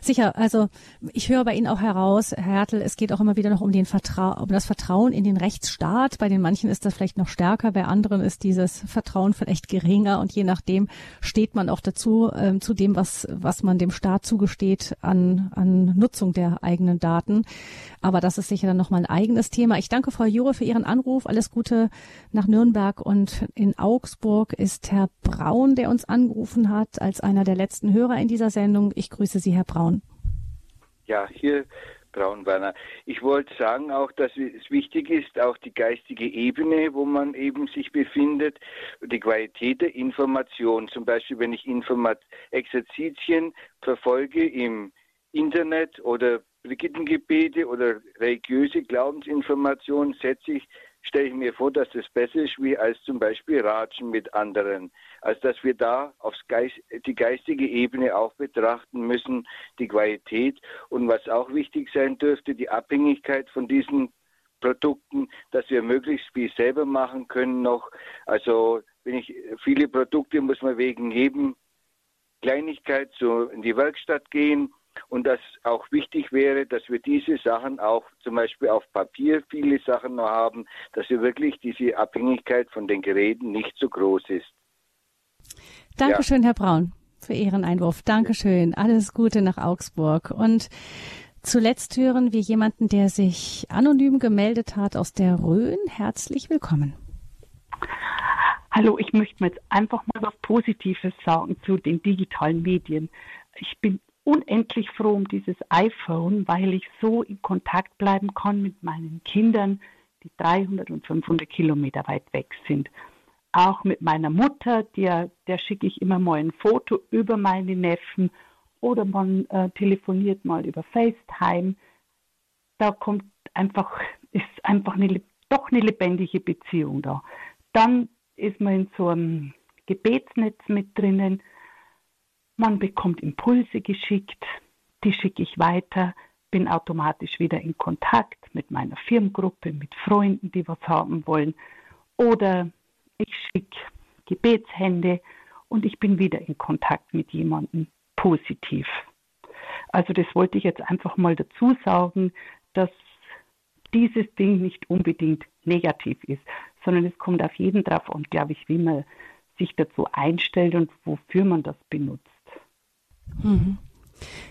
Sicher, also ich höre bei Ihnen auch heraus, Herr Hertel, es geht auch immer wieder noch um den Vertrau um das Vertrauen in den Rechtsstaat. Bei den manchen ist das vielleicht noch stärker, bei anderen ist dieses Vertrauen vielleicht geringer und je nachdem steht man auch dazu, äh, zu dem, was, was man dem Staat zugesteht an, an Nutzung der eigenen Daten. Aber das ist sicher dann nochmal ein eigenes Thema. Ich danke Frau Jure für Ihren Anruf. Alles Gute nach Nürnberg und in Augsburg ist Herr Braun, der uns angerufen hat, als einer der letzten Hörer in dieser Sendung. Ich grüße Sie, Herr Braun.
Ja, hier Braunwerner. Ich wollte sagen auch, dass es wichtig ist, auch die geistige Ebene, wo man eben sich befindet, die Qualität der Information. Zum Beispiel, wenn ich Informat Exerzitien verfolge im Internet oder Brigittengebete oder religiöse Glaubensinformationen, setze ich stelle ich mir vor, dass das besser ist, wie als zum Beispiel Ratschen mit anderen. Also dass wir da aufs Geist, die geistige Ebene auch betrachten müssen, die Qualität und was auch wichtig sein dürfte, die Abhängigkeit von diesen Produkten, dass wir möglichst viel selber machen können noch. Also wenn ich viele Produkte muss man wegen jedem Kleinigkeit so in die Werkstatt gehen und das auch wichtig wäre, dass wir diese Sachen auch zum Beispiel auf Papier viele Sachen noch haben, dass wir wirklich diese Abhängigkeit von den Geräten nicht so groß ist.
Dankeschön, ja. Herr Braun, für Ihren Einwurf. Dankeschön. Alles Gute nach Augsburg. Und zuletzt hören wir jemanden, der sich anonym gemeldet hat aus der Rhön. Herzlich willkommen.
Hallo, ich möchte mir jetzt einfach mal was Positives sagen zu den digitalen Medien. Ich bin unendlich froh um dieses iPhone, weil ich so in Kontakt bleiben kann mit meinen Kindern, die 300 und 500 Kilometer weit weg sind. Auch mit meiner Mutter, der, der schicke ich immer mal ein Foto über meine Neffen oder man äh, telefoniert mal über FaceTime. Da kommt einfach, ist einfach eine, doch eine lebendige Beziehung da. Dann ist man in so einem Gebetsnetz mit drinnen man bekommt Impulse geschickt, die schicke ich weiter, bin automatisch wieder in Kontakt mit meiner Firmengruppe, mit Freunden, die was haben wollen. Oder ich schicke Gebetshände und ich bin wieder in Kontakt mit jemandem positiv. Also das wollte ich jetzt einfach mal dazu sagen, dass dieses Ding nicht unbedingt negativ ist, sondern es kommt auf jeden drauf an, glaube ich, wie man sich dazu einstellt und wofür man das benutzt.
Mhm.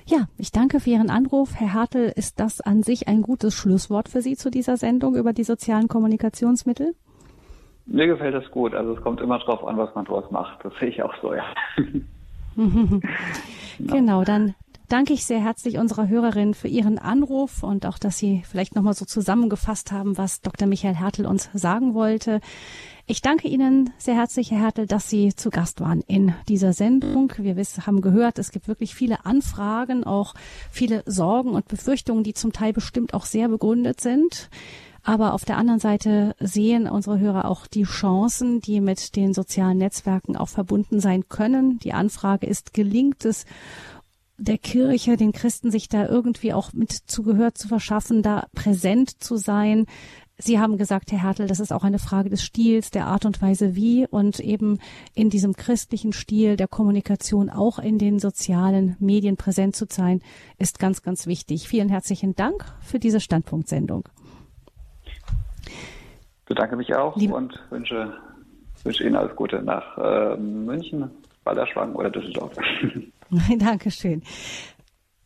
Ja, ich danke für Ihren Anruf. Herr Hartl, ist das an sich ein gutes Schlusswort für Sie zu dieser Sendung über die sozialen Kommunikationsmittel?
Mir gefällt das gut. Also es kommt immer drauf an, was man draus macht. Das sehe ich auch so, ja.
genau, dann danke ich sehr herzlich unserer Hörerin für Ihren Anruf und auch, dass Sie vielleicht nochmal so zusammengefasst haben, was Dr. Michael Hertel uns sagen wollte. Ich danke Ihnen sehr herzlich, Herr Hertel, dass Sie zu Gast waren in dieser Sendung. Wir haben gehört, es gibt wirklich viele Anfragen, auch viele Sorgen und Befürchtungen, die zum Teil bestimmt auch sehr begründet sind. Aber auf der anderen Seite sehen unsere Hörer auch die Chancen, die mit den sozialen Netzwerken auch verbunden sein können. Die Anfrage ist, gelingt es der Kirche, den Christen, sich da irgendwie auch mit Zugehör zu verschaffen, da präsent zu sein, Sie haben gesagt, Herr Hertel, das ist auch eine Frage des Stils, der Art und Weise wie und eben in diesem christlichen Stil der Kommunikation auch in den sozialen Medien präsent zu sein, ist ganz, ganz wichtig. Vielen herzlichen Dank für diese Standpunktsendung.
Ich bedanke mich auch Lieb und wünsche, wünsche Ihnen alles Gute nach äh, München, Balderschwang oder Düsseldorf.
Dankeschön.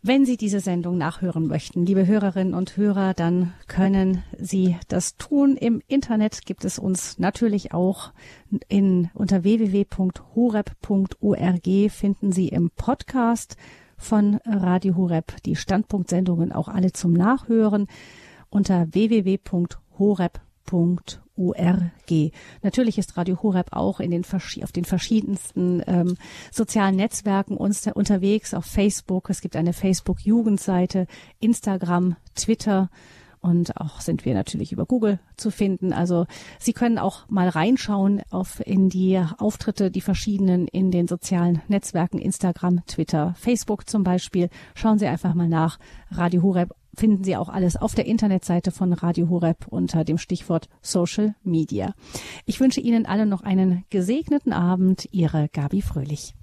Wenn Sie diese Sendung nachhören möchten, liebe Hörerinnen und Hörer, dann können Sie das tun. Im Internet gibt es uns natürlich auch in, unter www.horeb.org finden Sie im Podcast von Radio Horeb die Standpunktsendungen auch alle zum Nachhören unter www.horeb.org org. Natürlich ist Radio Horeb auch in den, auf den verschiedensten ähm, sozialen Netzwerken uns unterwegs, auf Facebook. Es gibt eine Facebook-Jugendseite, Instagram, Twitter und auch sind wir natürlich über Google zu finden. Also Sie können auch mal reinschauen auf in die Auftritte, die verschiedenen in den sozialen Netzwerken, Instagram, Twitter, Facebook zum Beispiel. Schauen Sie einfach mal nach. Radio Horeb finden Sie auch alles auf der Internetseite von Radio Horeb unter dem Stichwort Social Media. Ich wünsche Ihnen allen noch einen gesegneten Abend. Ihre Gabi Fröhlich.